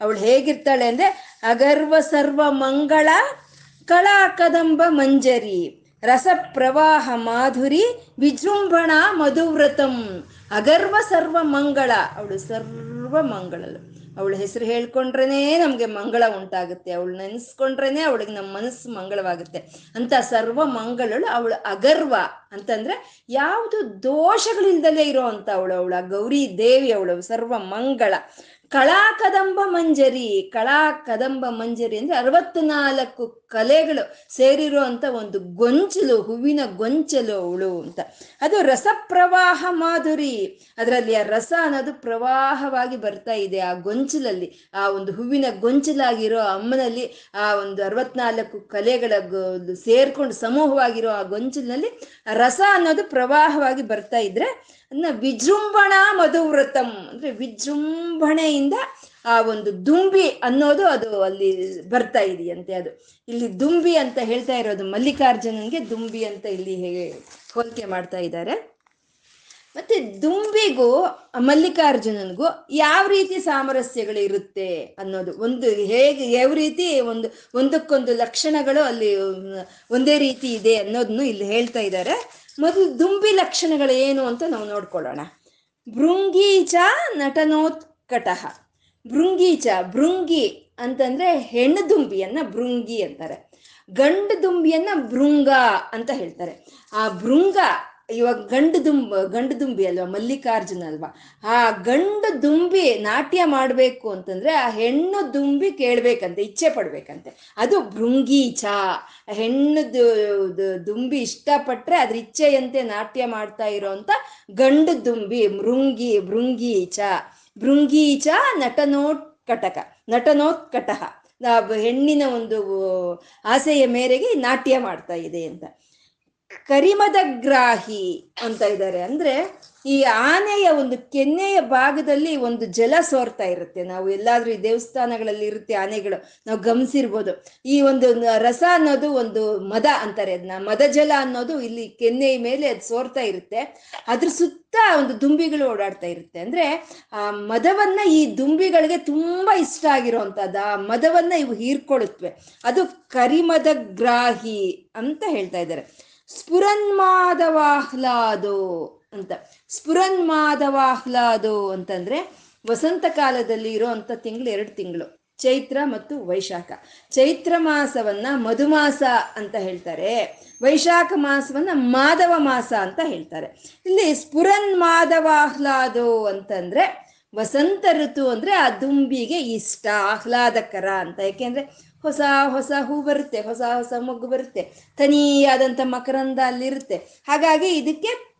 ಅವಳು ಹೇಗಿರ್ತಾಳೆ ಅಂದ್ರೆ, ಅಗರ್ವ ಸರ್ವ ಮಂಗಳ ಕಳಾ ಕದಂಬ ಮಂಜರಿ ರಸ ಪ್ರವಾಹ ಮಾಧುರಿ, ವಿಜೃಂಭಣ ಮಧುವ್ರತಂ, ಅಗರ್ವ ಸರ್ವ ಮಂಗಳ, ಅವಳು ಸರ್ವ ಮಂಗಳಳು ಅವಳ ಹೆಸರು ಹೇಳ್ಕೊಂಡ್ರೇನೆ ನಮ್ಗೆ ಮಂಗಳ ಉಂಟಾಗುತ್ತೆ. ಅವಳು ನೆನೆಸ್ಕೊಂಡ್ರೇನೆ ಅವಳಿಗೆ ನಮ್ಮ ಮನಸ್ಸು ಮಂಗಳವಾಗುತ್ತೆ. ಅಂತ ಸರ್ವ ಮಂಗಳಳು ಅವಳು ಅಗರ್ವ ಅಂತಂದ್ರೆ ಯಾವುದು ದೋಷಗಳಿಲ್ದಲೇ ಇರೋ ಅಂತ ಅವಳು. ಅವಳ ಗೌರಿ ದೇವಿ ಅವಳು ಸರ್ವ ಮಂಗಳ. ಕಳಾ ಕದಂಬ ಮಂಜರಿ ಕಳಾ ಕದಂಬ ಮಂಜರಿ ಅಂದ್ರೆ ಅರವತ್ನಾಲ್ಕು ಕಲೆಗಳು ಸೇರಿರೋ ಒಂದು ಗೊಂಚಲು, ಹೂವಿನ ಗೊಂಚಲು ಅವಳು ಅಂತ. ಅದು ರಸ ಪ್ರವಾಹ ಮಾಧುರಿ. ಅದರಲ್ಲಿ ಆ ರಸ ಅನ್ನೋದು ಪ್ರವಾಹವಾಗಿ ಬರ್ತಾ ಇದೆ ಆ ಗೊಂಚಲಲ್ಲಿ. ಆ ಒಂದು ಹೂವಿನ ಗೊಂಚಲಾಗಿರೋ ಅಮ್ಮನಲ್ಲಿ ಆ ಒಂದು ಅರವತ್ನಾಲ್ಕು ಕಲೆಗಳ ಸೇರ್ಕೊಂಡು ಸಮೂಹವಾಗಿರೋ ಆ ಗೊಂಚಲಿನಲ್ಲಿ ರಸ ಅನ್ನೋದು ಪ್ರವಾಹವಾಗಿ ಬರ್ತಾ ಇದ್ರೆ ವಿಜೃಂಭಣಾ ಮಧುವ್ರತಂ. ಅಂದ್ರೆ ವಿಜೃಂಭಣೆಯಿಂದ ಆ ಒಂದು ದುಂಬಿ ಅನ್ನೋದು ಅದು ಅಲ್ಲಿ ಬರ್ತಾ ಇದೆಯಂತೆ ಅದು. ಇಲ್ಲಿ ದುಂಬಿ ಅಂತ ಹೇಳ್ತಾ ಇರೋದು ಮಲ್ಲಿಕಾರ್ಜುನನ್ಗೆ, ದುಂಬಿ ಅಂತ ಇಲ್ಲಿ ಹೇಗೆ ಹೋಲಿಕೆ ಮಾಡ್ತಾ ಇದ್ದಾರೆ. ಮತ್ತೆ ದುಂಬಿಗೂ, ಮಲ್ಲಿಕಾರ್ಜುನನ್ಗೂ ಯಾವ ರೀತಿ ಸಾಮರಸ್ಯಗಳು ಇರುತ್ತೆ ಅನ್ನೋದು ಒಂದು ಹೇಗೆ, ಯಾವ ರೀತಿ ಒಂದು, ಒಂದಕ್ಕೊಂದು ಲಕ್ಷಣಗಳು ಅಲ್ಲಿ, ಒಂದೇ ರೀತಿ ಇದೆ ಅನ್ನೋದನ್ನು ಇಲ್ಲಿ ಹೇಳ್ತಾ ಇದ್ದಾರೆ. ಮೊದಲು ದುಂಬಿ ಲಕ್ಷಣಗಳು ಏನು ಅಂತ ನಾವು ನೋಡ್ಕೊಳ್ಳೋಣ. ಭೃಂಗೀಚ ನಟನೋತ್ಕಟಃ. ಭೃಂಗೀಚ, ಭೃಂಗಿ ಅಂತಂದ್ರೆ ಹೆಣ್ಣು ದುಂಬಿಯನ್ನ ಭೃಂಗಿ ಅಂತಾರೆ. ಗಂಡು ದುಂಬಿಯನ್ನ ಭೃಂಗ ಅಂತ ಹೇಳ್ತಾರೆ. ಆ ಭೃಂಗ ಇವಾಗ ಗಂಡು ದುಂಬ, ಗಂಡು ದುಂಬಿ ಅಲ್ವಾ, ಮಲ್ಲಿಕಾರ್ಜುನ ಅಲ್ವಾ? ಆ ಗಂಡು ದುಂಬಿ ನಾಟ್ಯ ಮಾಡಬೇಕು ಅಂತಂದ್ರೆ ಆ ಹೆಣ್ಣು ದುಂಬಿ ಕೇಳ್ಬೇಕಂತೆ, ಇಚ್ಛೆ ಪಡ್ಬೇಕಂತೆ. ಅದು ಭೃಂಗೀಚ. ಹೆಣ್ಣು ದುಂಬಿ ಇಷ್ಟಪಟ್ರೆ ಅದ್ರ ಇಚ್ಛೆಯಂತೆ ನಾಟ್ಯ ಮಾಡ್ತಾ ಇರೋಂಥ ಗಂಡು ದುಂಬಿ, ಮೃಂಗಿ, ಭೃಂಗೀಚ. ಭೃಂಗೀಚ ನಟನೋತ್ಕಟಕ ನಟನೋತ್ಕಟ ಹೆಣ್ಣಿನ ಒಂದು ಆಸೆಯ ಮೇರೆಗೆ ನಾಟ್ಯ ಮಾಡ್ತಾ ಇದೆ ಅಂತ. ಕರಿಮದ ಗ್ರಾಹಿ ಅಂತ ಇದ್ದಾರೆ ಅಂದ್ರೆ ಈ ಆನೆಯ ಒಂದು ಕೆನ್ನೆಯ ಭಾಗದಲ್ಲಿ ಒಂದು ಜಲ ಸೋರ್ತಾ ಇರುತ್ತೆ. ನಾವು ಎಲ್ಲಾದ್ರೂ ಈ ದೇವಸ್ಥಾನಗಳಲ್ಲಿ ಇರುತ್ತೆ ಆನೆಗಳು, ನಾವು ಗಮನಿಸಿರ್ಬೋದು. ಈ ಒಂದು ರಸ ಅನ್ನೋದು ಒಂದು ಮದ ಅಂತಾರೆ. ಅದನ್ನ ಮದ ಜಲ ಅನ್ನೋದು ಇಲ್ಲಿ ಕೆನ್ನೆಯ ಮೇಲೆ ಅದು ಸೋರ್ತಾ ಇರುತ್ತೆ. ಅದ್ರ ಸುತ್ತ ಒಂದು ದುಂಬಿಗಳು ಓಡಾಡ್ತಾ ಇರುತ್ತೆ. ಅಂದ್ರೆ ಆ ಮದವನ್ನ ಈ ದುಂಬಿಗಳಿಗೆ ತುಂಬಾ ಇಷ್ಟ ಆಗಿರೋಂಥದ್ದು ಆ ಮದವನ್ನ ಇವು ಹೀರ್ಕೊಳ್ಳುತ್ತವೆ. ಅದು ಕರಿಮದ ಗ್ರಾಹಿ ಅಂತ ಹೇಳ್ತಾ ಇದ್ದಾರೆ. ಸ್ಫುರನ್ಮಾದವಾಹ್ಲಾದೋ ಅಂತ. ಸ್ಫುರನ್ಮಾದವಾಹ್ಲಾದೋ ಅಂತಂದ್ರೆ ವಸಂತ ಕಾಲದಲ್ಲಿ ಇರೋಂಥ ತಿಂಗಳು ಎರಡು ತಿಂಗಳು. ಚೈತ್ರ ಮತ್ತು ವೈಶಾಖ. ಚೈತ್ರ ಮಾಸವನ್ನ ಮಧುಮಾಸ ಅಂತ ಹೇಳ್ತಾರೆ. ವೈಶಾಖ ಮಾಸವನ್ನ ಮಾಧವ ಮಾಸ ಅಂತ ಹೇಳ್ತಾರೆ. ಇಲ್ಲಿ ಸ್ಫುರನ್ ಮಾಧವಾಹ್ಲಾದೋ ಅಂತಂದ್ರೆ ವಸಂತ ಋತು ಅಂದ್ರೆ ಆ ದುಂಬಿಗೆ ಇಷ್ಟ, ಆಹ್ಲಾದಕರ ಅಂತ. ಯಾಕೆಂದ್ರೆ ಹೊಸ ಹೊಸ ಹೂ ಬರುತ್ತೆ, ಹೊಸ ಹೊಸ ಮೊಗ್ಗು ಬರುತ್ತೆ ತನಿಯಾದಂಥ ಮಕರಂದ ಅಲ್ಲಿರುತ್ತೆ ಹಾಗಾಗಿ ಇದಕ್ಕೆ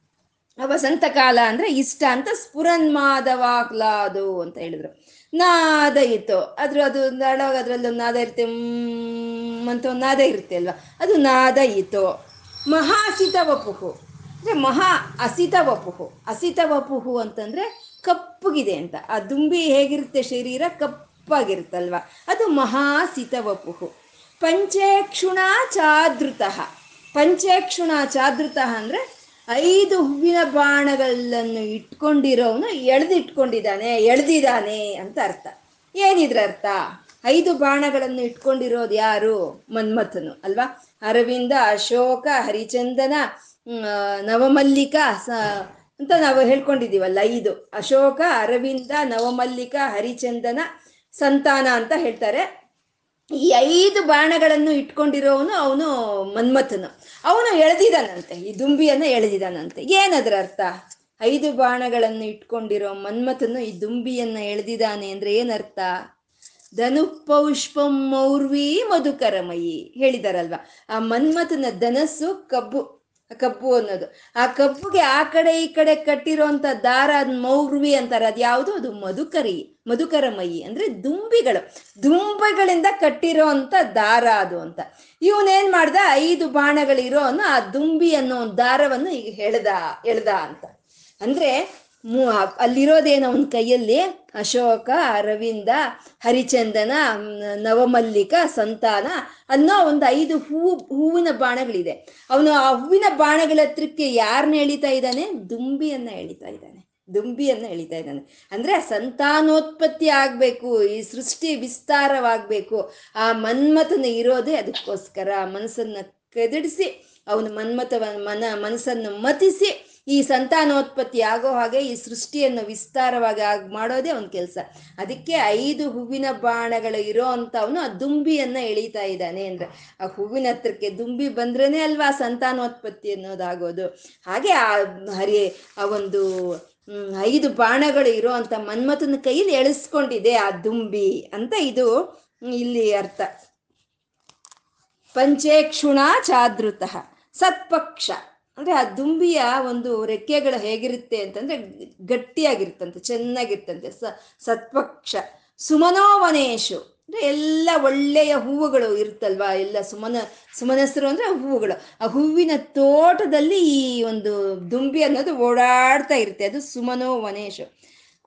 ವಸಂತ ಕಾಲ ಅಂದ್ರೆ ಇಷ್ಟ ಅಂತ ಸ್ಫುರನ್ಮಾದವಾಗ್ಲಾದು ಅಂತ ಹೇಳಿದ್ರು. ನಾದ ಇತ್ತು, ಅದ್ರ ಅದು ನಡವಾಗ ಅದ್ರಲ್ಲಿ ಒಂದು ನಾದ ಇರುತ್ತೆ ಅಂತ ಒಂದು ನಾದ ಇರುತ್ತೆ ಅಲ್ವಾ? ಅದು ನಾದ ಇತ್ತು. ಮಹಾಸಿತ ವಪುಹು ಅಂದ್ರೆ ಮಹಾ ಅಸಿತ ವಪುಹು ಅಸಿತ ವಪುಹು ಅಂತಂದ್ರೆ ಕಪ್ಪಗಿದೆ ಅಂತ. ಆ ದುಂಬಿ ಹೇಗಿರುತ್ತೆ ಶರೀರ? ಕಪ್ಪಾಗಿರುತ್ತಲ್ವಾ ಅದು ಮಹಾಸಿತ ವಪುಹು ಪಂಚೇಕ್ಷುಣ ಚಾದೃತಃ ಪಂಚೇಕ್ಷುಣ ಚಾದೃತಃ ಅಂದರೆ ಐದು ಹೂವಿನ ಬಾಣಗಳನ್ನು ಇಟ್ಕೊಂಡಿರೋನು ಎಳೆದಿಟ್ಕೊಂಡಿದ್ದಾನೆ, ಎಳೆದಿದ್ದಾನೆ ಅಂತ ಅರ್ಥ. ಏನಿದ್ರ ಅರ್ಥ? ಐದು ಬಾಣಗಳನ್ನು ಇಟ್ಕೊಂಡಿರೋದು ಯಾರು? ಮನ್ಮಥನು, ಅಲ್ವಾ? ಅರವಿಂದ, ಅಶೋಕ, ಹರಿಚಂದನ ನವಮಲ್ಲಿಕ, ಸ, ಅಂತ ನಾವು ಹೇಳ್ಕೊಂಡಿದ್ದೀವಲ್ಲ ಐದು. ಅಶೋಕ, ಅರವಿಂದ, ನವಮಲ್ಲಿಕ, ಹರಿಚಂದನ ಸಂತಾನ ಅಂತ ಹೇಳ್ತಾರೆ. ಈ ಐದು ಬಾಣಗಳನ್ನು ಇಟ್ಕೊಂಡಿರೋವನು ಅವನು ಮನ್ಮಥನು. ಅವನು ಎಳೆದಿದ್ದಾನಂತೆ ಈ ದುಂಬಿಯನ್ನು ಎಳೆದಿದ್ದಾನಂತೆ ಏನದ್ರ ಅರ್ಥ? ಐದು ಬಾಣಗಳನ್ನು ಇಟ್ಕೊಂಡಿರೋ ಮನ್ಮಥನು ಈ ದುಂಬಿಯನ್ನ ಎಳೆದಿದ್ದಾನೆ ಅಂದ್ರೆ ಏನರ್ಥ? ಧನು ಪೌಷ್ಪಂ ಮೌರ್ವಿ ಮಧುಕರಮಯಿ ಹೇಳಿದಾರಲ್ವಾ? ಆ ಮನ್ಮಥನ ಧನಸ್ಸು ಕಬ್ಬು ಕಬ್ಬು ಅನ್ನೋದು. ಆ ಕಬ್ಬುಗೆ ಆ ಕಡೆ ಈ ಕಡೆ ಕಟ್ಟಿರೋಂಥ ದಾರ ಮೌರ್ವಿ ಅಂತಾರೆ. ಅದು ಯಾವುದು? ಅದು ಮಧುಕರಿ, ಮಧುಕರಮಯಿ ಅಂದ್ರೆ ದುಂಬಿಗಳು. ದುಂಬಿಗಳಿಂದ ಕಟ್ಟಿರೋ ಅಂತ ದಾರ ಅದು ಅಂತ. ಇವನೇನ್ ಮಾಡ್ದ? ಐದು ಬಾಣಗಳಿರೋ ಆ ದುಂಬಿ ಅನ್ನೋ ಒಂದು ದಾರವನ್ನು ಈಗ ಹೇಳ್ದ, ಎಳ್ದ ಅಂತ. ಅಂದ್ರೆ ಮು ಅಲ್ಲಿರೋದೇನು ಅವನ ಕೈಯಲ್ಲಿ ಅಶೋಕ, ಅರವಿಂದ, ಹರಿಚಂದನ ನವಮಲ್ಲಿಕ, ಸಂತಾನ ಅನ್ನೋ ಒಂದು ಐದು ಹೂ, ಹೂವಿನ ಬಾಣಗಳಿದೆ. ಅವನು ಆ ಹೂವಿನ ಬಾಣಗಳ ಹತ್ರಕ್ಕೆ ಯಾರನ್ನ ಎಳಿತಾ ಇದ್ದಾನೆ? ದುಂಬಿಯನ್ನ ಎಳಿತಾ ಇದ್ದಾನೆ. ದುಂಬಿಯನ್ನ ಎಳಿತಾ ಇದ್ದಾನೆ. ಅಂದ್ರೆ ಸಂತಾನೋತ್ಪತ್ತಿ ಆಗ್ಬೇಕು, ಈ ಸೃಷ್ಟಿ ವಿಸ್ತಾರವಾಗ್ಬೇಕು. ಆ ಮನ್ಮಥನ ಇರೋದೇ ಅದಕ್ಕೋಸ್ಕರ ಮನಸ್ಸನ್ನ ಕೆದಡಿಸಿ, ಅವನ ಮನ್ಮಥವ ಮನ ಮನಸ್ಸನ್ನು ಮತಿಸಿ ಈ ಸಂತಾನೋತ್ಪತ್ತಿ ಆಗೋ ಹಾಗೆ ಈ ಸೃಷ್ಟಿಯನ್ನು ವಿಸ್ತಾರವಾಗಿ ಆಗ ಮಾಡೋದೇ ಒಂದು ಕೆಲಸ. ಅದಕ್ಕೆ ಐದು ಹೂವಿನ ಬಾಣಗಳು ಇರೋ ಅಂಥವನು ಆ ದುಂಬಿಯನ್ನ ಎಳಿತಾ ಇದ್ದಾನೆ ಅಂದ್ರೆ. ಆ ಹೂವಿನ ಹತ್ರಕ್ಕೆ ದುಂಬಿ ಬಂದ್ರೇನೆ ಅಲ್ವಾ ಸಂತಾನೋತ್ಪತ್ತಿ ಅನ್ನೋದಾಗೋದು. ಹಾಗೆ ಆ ಹರಿ, ಆ ಒಂದು ಐದು ಬಾಣಗಳು ಇರೋ ಅಂತ ಮನ್ಮಥನ ಕೈಯಲ್ಲಿ ಎಳಿಸ್ಕೊಂಡಿದೆ ಆ ದುಂಬಿ ಅಂತ ಇದು ಇಲ್ಲಿ ಅರ್ಥ. ಪಂಚೇಕ್ಷುಣ ಚಾದೃತಃ ಸತ್ಪಕ್ಷ. ಅಂದ್ರೆ ಆ ದುಂಬಿಯ ಒಂದು ರೆಕ್ಕೆಗಳು ಹೇಗಿರುತ್ತೆ ಅಂತಂದ್ರೆ ಗಟ್ಟಿಯಾಗಿರ್ತಂತೆ ಚೆನ್ನಾಗಿರ್ತಂತೆ ಸ ಸತ್ಪಕ್ಷ ಸುಮನೋವನೇಶು. ಅಂದ್ರೆ ಎಲ್ಲ ಒಳ್ಳೆಯ ಹೂವುಗಳು ಇರುತ್ತಲ್ವಾ? ಎಲ್ಲ ಸುಮನ, ಸುಮನಸ್ರು ಅಂದ್ರೆ ಹೂವುಗಳು. ಆ ಹೂವಿನ ತೋಟದಲ್ಲಿ ಈ ಒಂದು ದುಂಬಿ ಅನ್ನೋದು ಓಡಾಡ್ತಾ ಇರುತ್ತೆ. ಅದು ಸುಮನೋ ವನೇಶು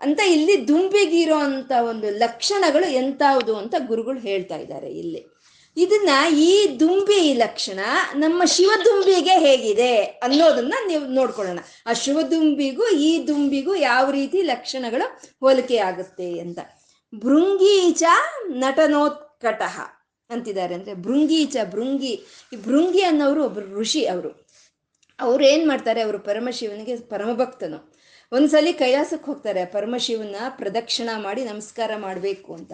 ಅಂತ ಇಲ್ಲಿ ದುಂಬಿಗಿರೋ ಅಂತ ಒಂದು ಲಕ್ಷಣಗಳು ಎಂತಾವುದು ಅಂತ ಗುರುಗಳು ಹೇಳ್ತಾ ಇದ್ದಾರೆ ಇಲ್ಲಿ. ಇದನ್ನ ಈ ದುಂಬಿ ಲಕ್ಷಣ ನಮ್ಮ ಶಿವದುಂಬಿಗೆ ಹೇಗಿದೆ ಅನ್ನೋದನ್ನ ನೀವು ನೋಡ್ಕೊಳ್ಳೋಣ. ಆ ಶಿವದುಂಬಿಗೂ ಈ ದುಂಬಿಗೂ ಯಾವ ರೀತಿ ಲಕ್ಷಣಗಳು ಹೋಲಿಕೆ ಆಗುತ್ತೆ ಅಂತ. ಭೃಂಗೀಚ ನಟನೋತ್ಕಟಃ ಅಂತಿದ್ದಾರೆ ಅಂದ್ರೆ ಭೃಂಗೀಚ, ಭೃಂಗಿ, ಈ ಭೃಂಗಿ ಅನ್ನೋರು ಒಬ್ರು ಋಷಿ ಅವರು. ಅವ್ರು ಏನ್ ಮಾಡ್ತಾರೆ? ಅವರು ಪರಮಶಿವನಿಗೆ ಪರಮಭಕ್ತನು. ಒಂದ್ಸಲಿ ಕೈಲಾಸಕ್ಕೆ ಹೋಗ್ತಾರೆ. ಪರಮಶಿವನ ಪ್ರದಕ್ಷಿಣ ಮಾಡಿ ನಮಸ್ಕಾರ ಮಾಡಬೇಕು ಅಂತ.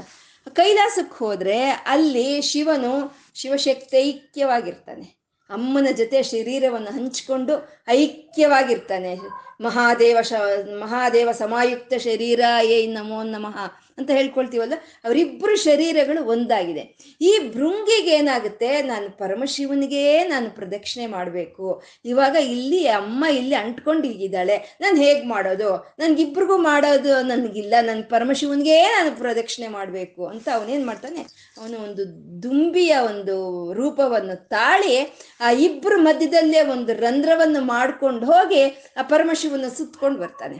ಕೈಲಾಸಕ್ಕೆ ಹೋದ್ರೆ ಅಲ್ಲಿ ಶಿವನು ಶಿವಶಕ್ತಿ ಐಕ್ಯವಾಗಿರ್ತಾನೆ ಅಮ್ಮನ ಜೊತೆ ಶರೀರವನ್ನು ಹಂಚಿಕೊಂಡು ಐಕ್ಯ ಐಕ್ಯವಾಗಿರ್ತಾನೆ. ಮಹಾದೇವ ಶ, ಮಹಾದೇವ ಸಮಾಯುಕ್ತ ಶರೀರ ಏ ನಮೋ ನಮಃ. ಅಂತ ಹೇಳ್ಕೊಳ್ತೀವಲ್ಲ ಅವರಿಬ್ಬರು ಶರೀರಗಳು ಒಂದಾಗಿದೆ. ಈ ಭೃಂಗಿಗೆ ಏನಾಗುತ್ತೆ? ನಾನು ಪರಮಶಿವನಿಗೆ ನಾನು ಪ್ರದಕ್ಷಿಣೆ ಮಾಡಬೇಕು. ಇವಾಗ ಇಲ್ಲಿ ಅಮ್ಮ ಇಲ್ಲಿ ಅಂಟ್ಕೊಂಡಿದ್ದಾಳೆ. ನಾನು ಹೇಗೆ ಮಾಡೋದು? ನನಗಿಬ್ರಿಗೂ ಮಾಡೋದು ನನಗಿಲ್ಲ. ನನ್ನ ಪರಮಶಿವನಿಗೆ ನಾನು ಪ್ರದಕ್ಷಿಣೆ ಮಾಡಬೇಕು ಅಂತ ಅವನೇನು ಮಾಡ್ತಾನೆ? ಅವನು ಒಂದು ದುಂಬಿಯ ಒಂದು ರೂಪವನ್ನು ತಾಳಿ ಆ ಇಬ್ಬರ ಮಧ್ಯದಲ್ಲೇ ಒಂದು ರಂಧ್ರವನ್ನು ಮಾಡ್ಕೊಂಡು ಹೋಗಿ ಆ ಪರಮಶಿವನ ಸುತ್ತಕೊಂಡು ಬರ್ತಾನೆ.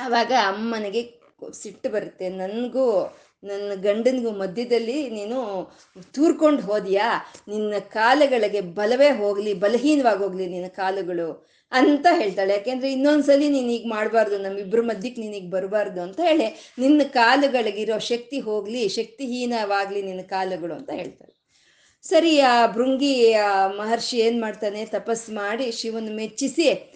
ಆವಾಗ ಅಮ್ಮನಿಗೆ ಸಿಟ್ಟು ಬರುತ್ತೆ. ನನಗೂ, ನನ್ನ ಗಂಡನಿಗೂ ಮಧ್ಯದಲ್ಲಿ ನೀನು ತೂರ್ಕೊಂಡು ಹೋದ್ಯಾ? ನಿನ್ನ ಕಾಲುಗಳಿಗೆ ಬಲವೇ ಹೋಗಲಿ, ಬಲಹೀನವಾಗಿ ಹೋಗಲಿ ನಿನ್ನ ಕಾಲುಗಳು ಅಂತ ಹೇಳ್ತಾಳೆ. ಯಾಕೆಂದ್ರೆ ಇನ್ನೊಂದ್ಸಲಿ ನೀನು ಈಗ ಮಾಡಬಾರ್ದು ನಮ್ಮಿಬ್ಬರ ಮಧ್ಯಕ್ಕೆ ನೀನೀಗ ಬರಬಾರ್ದು ಅಂತ ಹೇಳಿ ನಿನ್ನ ಕಾಲುಗಳಿಗಿರೋ ಶಕ್ತಿ ಹೋಗಲಿ, ಶಕ್ತಿಹೀನವಾಗಲಿ ನಿನ್ನ ಕಾಲುಗಳು ಅಂತ ಹೇಳ್ತಾಳೆ. ಸರಿ, ಆ ಭೃಂಗಿ ಮಹರ್ಷಿ ಏನು ಮಾಡ್ತಾನೆ? ತಪಸ್ ಮಾಡಿ ಶಿವನ ಮೆಚ್ಚಿಸಿ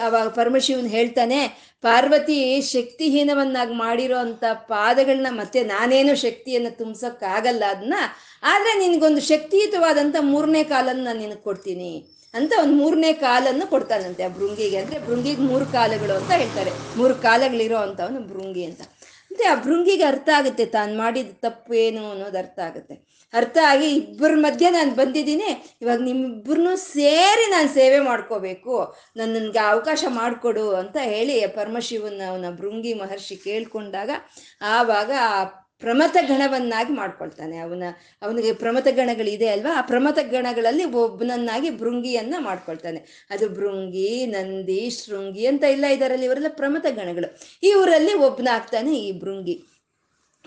ಅವಾಗ ಪರಮಶಿವನ್ ಹೇಳ್ತಾನೆ, ಪಾರ್ವತಿ, ಶಕ್ತಿಹೀನವನ್ನಾಗಿ ಮಾಡಿರೋ ಅಂತ ಪಾದಗಳನ್ನ ಮತ್ತೆ ನಾನೇನು ಶಕ್ತಿಯನ್ನು ತುಂಬಿಸೋಕ್ಕಾಗಲ್ಲ ಅದನ್ನ ಆದ್ರೆ ನಿನಗೊಂದು ಶಕ್ತಿಯುತವಾದಂಥ ಮೂರನೇ ಕಾಲನ್ನ ನಾನು ನಿನಗೆ ಕೊಡ್ತೀನಿ. ಅಂತ ಒಂದು ಮೂರನೇ ಕಾಲನ್ನು ಕೊಡ್ತಾನಂತೆ ಆ ಭೃಂಗಿಗೆ. ಅಂದ್ರೆ ಭೃಂಗಿಗೆ ಮೂರು ಕಾಲಗಳು ಅಂತ ಹೇಳ್ತಾರೆ. ಮೂರು ಕಾಲಗಳಿರೋ ಅಂಥವನು ಭೃಂಗಿ ಅಂತ. ಅಂದ್ರೆ ಆ ಭೃಂಗಿಗೆ ಅರ್ಥ ಆಗುತ್ತೆ ತಾನು ಮಾಡಿದ ತಪ್ಪು ಏನು ಅನ್ನೋದು ಅರ್ಥ ಆಗುತ್ತೆ. ಅರ್ಥ ಆಗಿ ಇಬ್ಬರ ಮಧ್ಯೆ ನಾನು ಬಂದಿದ್ದೀನಿ. ಇವಾಗ ನಿಮ್ಮಿಬ್ಬರನ್ನೂ ಸೇರಿ ನಾನು ಸೇವೆ ಮಾಡ್ಕೋಬೇಕು. ನನ್ನ ನನಗೆ ಅವಕಾಶ ಮಾಡಿಕೊಡು ಅಂತ ಹೇಳಿ ಪರಮಶಿವನ ಅವನ ಭೃಂಗಿ ಮಹರ್ಷಿ ಕೇಳ್ಕೊಂಡಾಗ ಆವಾಗ ಆ ಪ್ರಮಥ ಗಣವನ್ನಾಗಿ ಮಾಡ್ಕೊಳ್ತಾನೆ. ಅವನ, ಅವನಿಗೆ ಪ್ರಮಥ ಗಣಗಳಿದೆ ಅಲ್ವಾ? ಆ ಪ್ರಮಥ ಗಣಗಳಲ್ಲಿ ಒಬ್ಬನನ್ನಾಗಿ ಭೃಂಗಿಯನ್ನ ಮಾಡ್ಕೊಳ್ತಾನೆ. ಅದು ಭೃಂಗಿ, ನಂದಿ, ಶೃಂಗಿ ಅಂತ ಎಲ್ಲ ಇದರಲ್ಲಿ ಇವರೆಲ್ಲ ಪ್ರಮಥ ಗಣಗಳು. ಇವರಲ್ಲಿ ಒಬ್ಬನಾಗ್ತಾನೆ ಈ ಭೃಂಗಿ.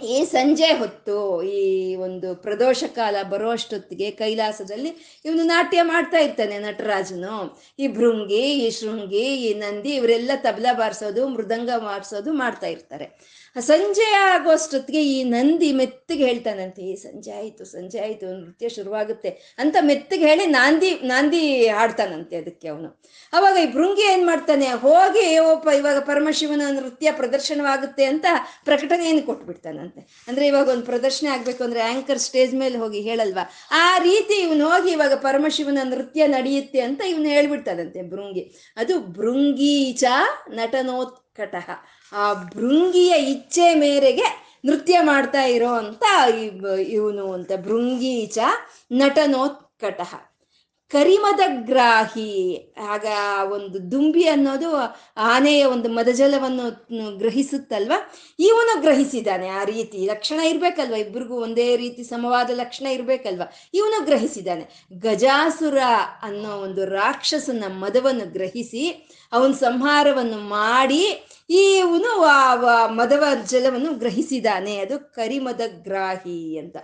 ಈ ಸಂಜೆ ಹೊತ್ತು ಈ ಒಂದು ಪ್ರದೋಷ ಕಾಲ ಬರುವಷ್ಟೊತ್ತಿಗೆ ಕೈಲಾಸದಲ್ಲಿ ಇವನು ನಾಟ್ಯ ಮಾಡ್ತಾ ಇರ್ತಾನೆ ನಟರಾಜನು. ಈ ಭೃಂಗಿ, ಈ ಶೃಂಗಿ, ಈ ನಂದಿ ಇವರೆಲ್ಲ ತಬಲಾ ಬಾರಿಸೋದು, ಮೃದಂಗ ಬಾರಿಸೋದು ಮಾಡ್ತಾ ಇರ್ತಾರೆ. ಸಂಜೆ ಆಗೋಷ್ಟೊತ್ತಿಗೆ ಈ ನಂದಿ ಮೆತ್ತಗೆ ಹೇಳ್ತಾನಂತೆ ಈ ಸಂಜೆ ಆಯಿತು ಸಂಜೆ ಆಯಿತು, ನೃತ್ಯ ಶುರುವಾಗುತ್ತೆ ಅಂತ ಮೆತ್ತಗೆ ಹೇಳಿ ನಾಂದಿ ನಾಂದಿ ಹಾಡ್ತಾನಂತೆ ಅದಕ್ಕೆ ಅವನು. ಅವಾಗ ಈ ಭೃಂಗಿ ಏನು ಮಾಡ್ತಾನೆ, ಹೋಗಿ ಓಪ ಇವಾಗ ಪರಮಶಿವನ ನೃತ್ಯ ಪ್ರದರ್ಶನವಾಗುತ್ತೆ ಅಂತ ಪ್ರಕಟಣೆಯನ್ನು ಕೊಟ್ಬಿಡ್ತಾನಂತೆ. ಅಂದ್ರೆ ಇವಾಗ ಒಂದು ಪ್ರದರ್ಶನ ಆಗಬೇಕು ಅಂದ್ರೆ ಆಂಕರ್ ಸ್ಟೇಜ್ ಮೇಲೆ ಹೋಗಿ ಹೇಳಲ್ವಾ? ಆ ರೀತಿ ಇವನು ಹೋಗಿ ಇವಾಗ ಪರಮಶಿವನ ನೃತ್ಯ ನಡೆಯುತ್ತೆ ಅಂತ ಇವನು ಹೇಳ್ಬಿಡ್ತಾನಂತೆ ಭೃಂಗಿ. ಅದು ಭೃಂಗೀಚ ನಟನೋತ್ಕಟಃ. ಆ ಭೃಂಗಿಯ ಇಚ್ಛೆ ಮೇರೆಗೆ ನೃತ್ಯ ಮಾಡ್ತಾ ಇರೋ ಅಂತ ಇವನು ಅಂತ ಭೃಂಗೀಚ ನಟನೋತ್ಕಟಃ. ಕರಿಮದ ಗ್ರಾಹಿ. ಆಗ ಒಂದು ದುಂಬಿ ಅನ್ನೋದು ಆನೆಯ ಒಂದು ಮದಜಲವನ್ನು ಗ್ರಹಿಸುತ್ತಲ್ವ? ಇವನು ಗ್ರಹಿಸಿದಾನೆ ಆ ರೀತಿ. ಲಕ್ಷಣ ಇರ್ಬೇಕಲ್ವ? ಇಬ್ಬರಿಗೂ ಒಂದೇ ರೀತಿ ಸಮವಾದ ಲಕ್ಷಣ ಇರ್ಬೇಕಲ್ವ? ಇವನು ಗ್ರಹಿಸಿದಾನೆ ಗಜಾಸುರ ಅನ್ನೋ ಒಂದು ರಾಕ್ಷಸನ ಮದವನ್ನು ಗ್ರಹಿಸಿ, ಅವನ ಸಂಹಾರವನ್ನು ಮಾಡಿ, ಇವನು ಮದವ ಜಲವನ್ನು ಗ್ರಹಿಸಿದಾನೆ ಅದು ಕರಿಮದ ಗ್ರಾಹಿ ಅಂತ.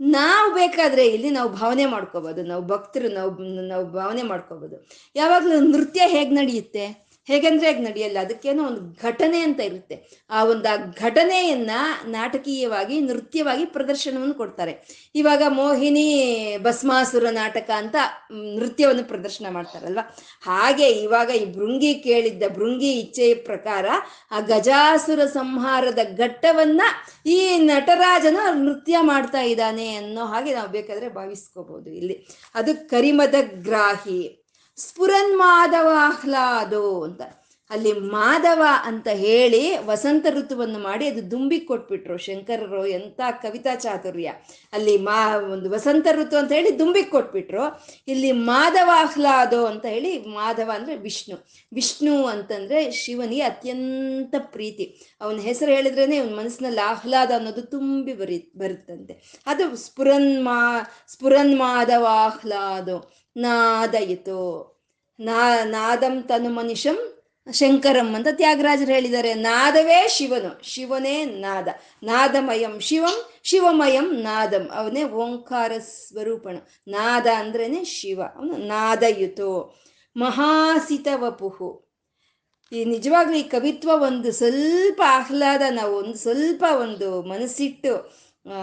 ನಾವು ಬೇಕಾದ್ರೆ ಇಲ್ಲಿ ನಾವು ಭಾವನೆ ಮಾಡ್ಕೋಬಹುದು ನಾವು ಭಕ್ತರು ನಾವು ನಾವು ಭಾವನೆ ಮಾಡ್ಕೋಬಹುದು ಯಾವಾಗಲೂ ನೃತ್ಯ ಹೇಗೆ ನಡೆಯುತ್ತೆ? ಹೇಗಂದ್ರೆ ಹೇಗೆ ನಡೆಯಲ್ಲ. ಅದಕ್ಕೇನೋ ಒಂದು ಘಟನೆ ಅಂತ ಇರುತ್ತೆ. ಆ ಒಂದು ಆ ಘಟನೆಯನ್ನ ನಾಟಕೀಯವಾಗಿ, ನೃತ್ಯವಾಗಿ ಪ್ರದರ್ಶನವನ್ನು ಕೊಡ್ತಾರೆ. ಇವಾಗ ಮೋಹಿನಿ ಭಸ್ಮಾಸುರ ನಾಟಕ ಅಂತ ನೃತ್ಯವನ್ನು ಪ್ರದರ್ಶನ ಮಾಡ್ತಾರಲ್ವಾ? ಹಾಗೆ ಇವಾಗ ಈ ಭೃಂಗಿ ಕೇಳಿದ್ದ, ಭೃಂಗಿ ಇಚ್ಛೆಯ ಪ್ರಕಾರ ಆ ಗಜಾಸುರ ಸಂಹಾರದ ಘಟ್ಟವನ್ನ ಈ ನಟರಾಜನ ನೃತ್ಯ ಮಾಡ್ತಾ ಇದ್ದಾನೆ ಅನ್ನೋ ಹಾಗೆ ನಾವು ಬೇಕಾದ್ರೆ ಭಾವಿಸ್ಕೋಬಹುದು ಇಲ್ಲಿ. ಅದು ಕರಿಮದ ಗ್ರಾಹಿ. ಸ್ಫುರನ್ ಮಾಧವ ಆಹ್ಲಾದೋ ಅಂತ. ಅಲ್ಲಿ ಮಾಧವ ಅಂತ ಹೇಳಿ ವಸಂತ ಋತುವನ್ನು ಮಾಡಿ ಅದು ದುಂಬಿ ಕೊಟ್ಬಿಟ್ರು. ಶಂಕರರು ಎಂಥ ಕವಿತಾ ಚಾತುರ್ಯ. ಅಲ್ಲಿ ಮಾ, ಒಂದು ವಸಂತ ಋತು ಅಂತ ಹೇಳಿ ದುಂಬಿ ಕೊಟ್ಬಿಟ್ರು. ಇಲ್ಲಿ ಮಾಧವ ಆಹ್ಲಾದೋ ಅಂತ ಹೇಳಿ ಮಾಧವ ಅಂದ್ರೆ ವಿಷ್ಣು. ವಿಷ್ಣು ಅಂತಂದ್ರೆ ಶಿವನಿಗೆ ಅತ್ಯಂತ ಪ್ರೀತಿ. ಅವನ ಹೆಸರು ಹೇಳಿದ್ರೇ ಅವನ ಮನಸ್ಸಿನಲ್ಲಿ ಆಹ್ಲಾದ ಅನ್ನೋದು ತುಂಬಿ ಬರಿ, ಬರುತ್ತಂತೆ. ಅದು ಸ್ಫುರನ್ ಮಾ ಸ್ಫುರನ್ ಮಾಧವ ಆಹ್ಲಾದೋ. ನಾದಯಿತು. ನಾ, ನಾದಂ ತನು ಮನುಷ್ಯಂ, ಶಂಕರಂ ಅಂತ ತ್ಯಾಗರಾಜರು ಹೇಳಿದ್ದಾರೆ. ನಾದವೇ ಶಿವನು. ಶಿವನೇ ನಾದ. ನಾದಮಯಂ ಶಿವಂ, ಶಿವಮಯಂ ನಾದಂ. ಅವನೇ ಓಂಕಾರ ಸ್ವರೂಪಣ ನಾದ ಅಂದ್ರೇನೆ ಶಿವ. ಅವನು ನಾದಯುತು. ಮಹಾಸಿತ ವಪುಹು ಈ ನಿಜವಾಗ್ಲೂ ಈ ಕವಿತ್ವ ಒಂದು ಸ್ವಲ್ಪ ಆಹ್ಲಾದ, ನಾವು ಒಂದು ಸ್ವಲ್ಪ ಒಂದು ಮನಸ್ಸಿಟ್ಟು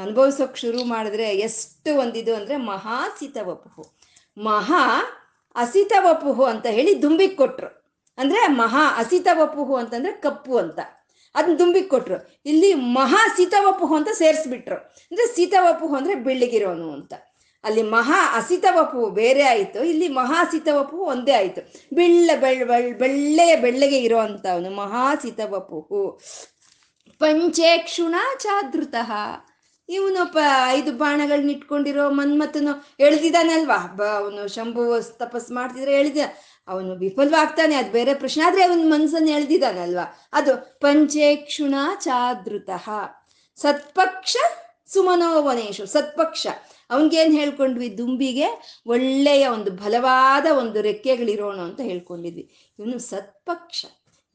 ಅನುಭವಿಸೋಕೆ ಶುರು ಮಾಡಿದ್ರೆ ಎಷ್ಟು ಒಂದಿದು ಅಂದ್ರೆ ಮಹಾಸಿತ ವಪುಹು ಮಹಾ ಅಸಿತ ವಪುಹು ಅಂತ ಹೇಳಿ ದುಂಬಿಕ್ ಕೊಟ್ರು ಅಂದ್ರೆ ಮಹಾ ಅಸಿತ ವಪುಹು ಅಂತಂದ್ರೆ ಕಪ್ಪು ಅಂತ. ಅದನ್ನ ದುಂಬಿಕ್ ಕೊಟ್ರು ಇಲ್ಲಿ ಮಹಾ ಸೀತವಪುಹು ಅಂತ ಸೇರಿಸ್ಬಿಟ್ರು. ಅಂದ್ರೆ ಸೀತವಪುಹು ಅಂದ್ರೆ ಬೆಳ್ಳಿಗಿರೋನು ಅಂತ. ಅಲ್ಲಿ ಮಹಾ ಅಸಿತವಪು ಬೇರೆ ಆಯಿತು. ಇಲ್ಲಿ ಮಹಾ ಸೀತವಪು ಒಂದೇ ಆಯಿತು. ಬೆಳ್ಳ ಬೆಳ್ ಬೆಳ್ ಬೆಳ್ಳೆಯ ಬೆಳ್ಳಗೆ ಇರೋವಂಥವನು ಮಹಾ ಸೀತವಪುಹು ಪಂಚೇಕ್ಷುಣ ಚಾದೃತಃ ಇವನು ಪ ಐದು ಬಾಣಗಳನ್ನ ಇಟ್ಕೊಂಡಿರೋ ಮನ್ಮಥನು ಎಳ್ದಿದ್ದಾನಲ್ವಾ ಬ, ಅವನು ಶಂಭು ತಪಸ್ ಮಾಡ್ತಿದ್ರೆ ಎಳ್ದಿದ ಅವನು ವಿಫಲವಾಗ್ತಾನೆ, ಅದು ಬೇರೆ ಪ್ರಶ್ನೆ. ಆದ್ರೆ ಅವನ ಮನಸ್ಸನ್ನು ಎಳ್ದಿದ್ದಾನಲ್ವಾ ಅದು ಪಂಚೇಕ್ಷುಣ ಚಾದೃತ. ಸತ್ಪಕ್ಷ ಸುಮನೋವನೇಶು ಸತ್ಪಕ್ಷ. ಅವನಿಗೇನು ಹೇಳ್ಕೊಂಡ್ವಿ? ದುಂಬಿಗೆ ಒಳ್ಳೆಯ ಒಂದು ಬಲವಾದ ಒಂದು ರೆಕ್ಕೆಗಳಿರೋಣ ಅಂತ ಹೇಳ್ಕೊಂಡಿದ್ವಿ. ಇವನು ಸತ್ಪಕ್ಷ.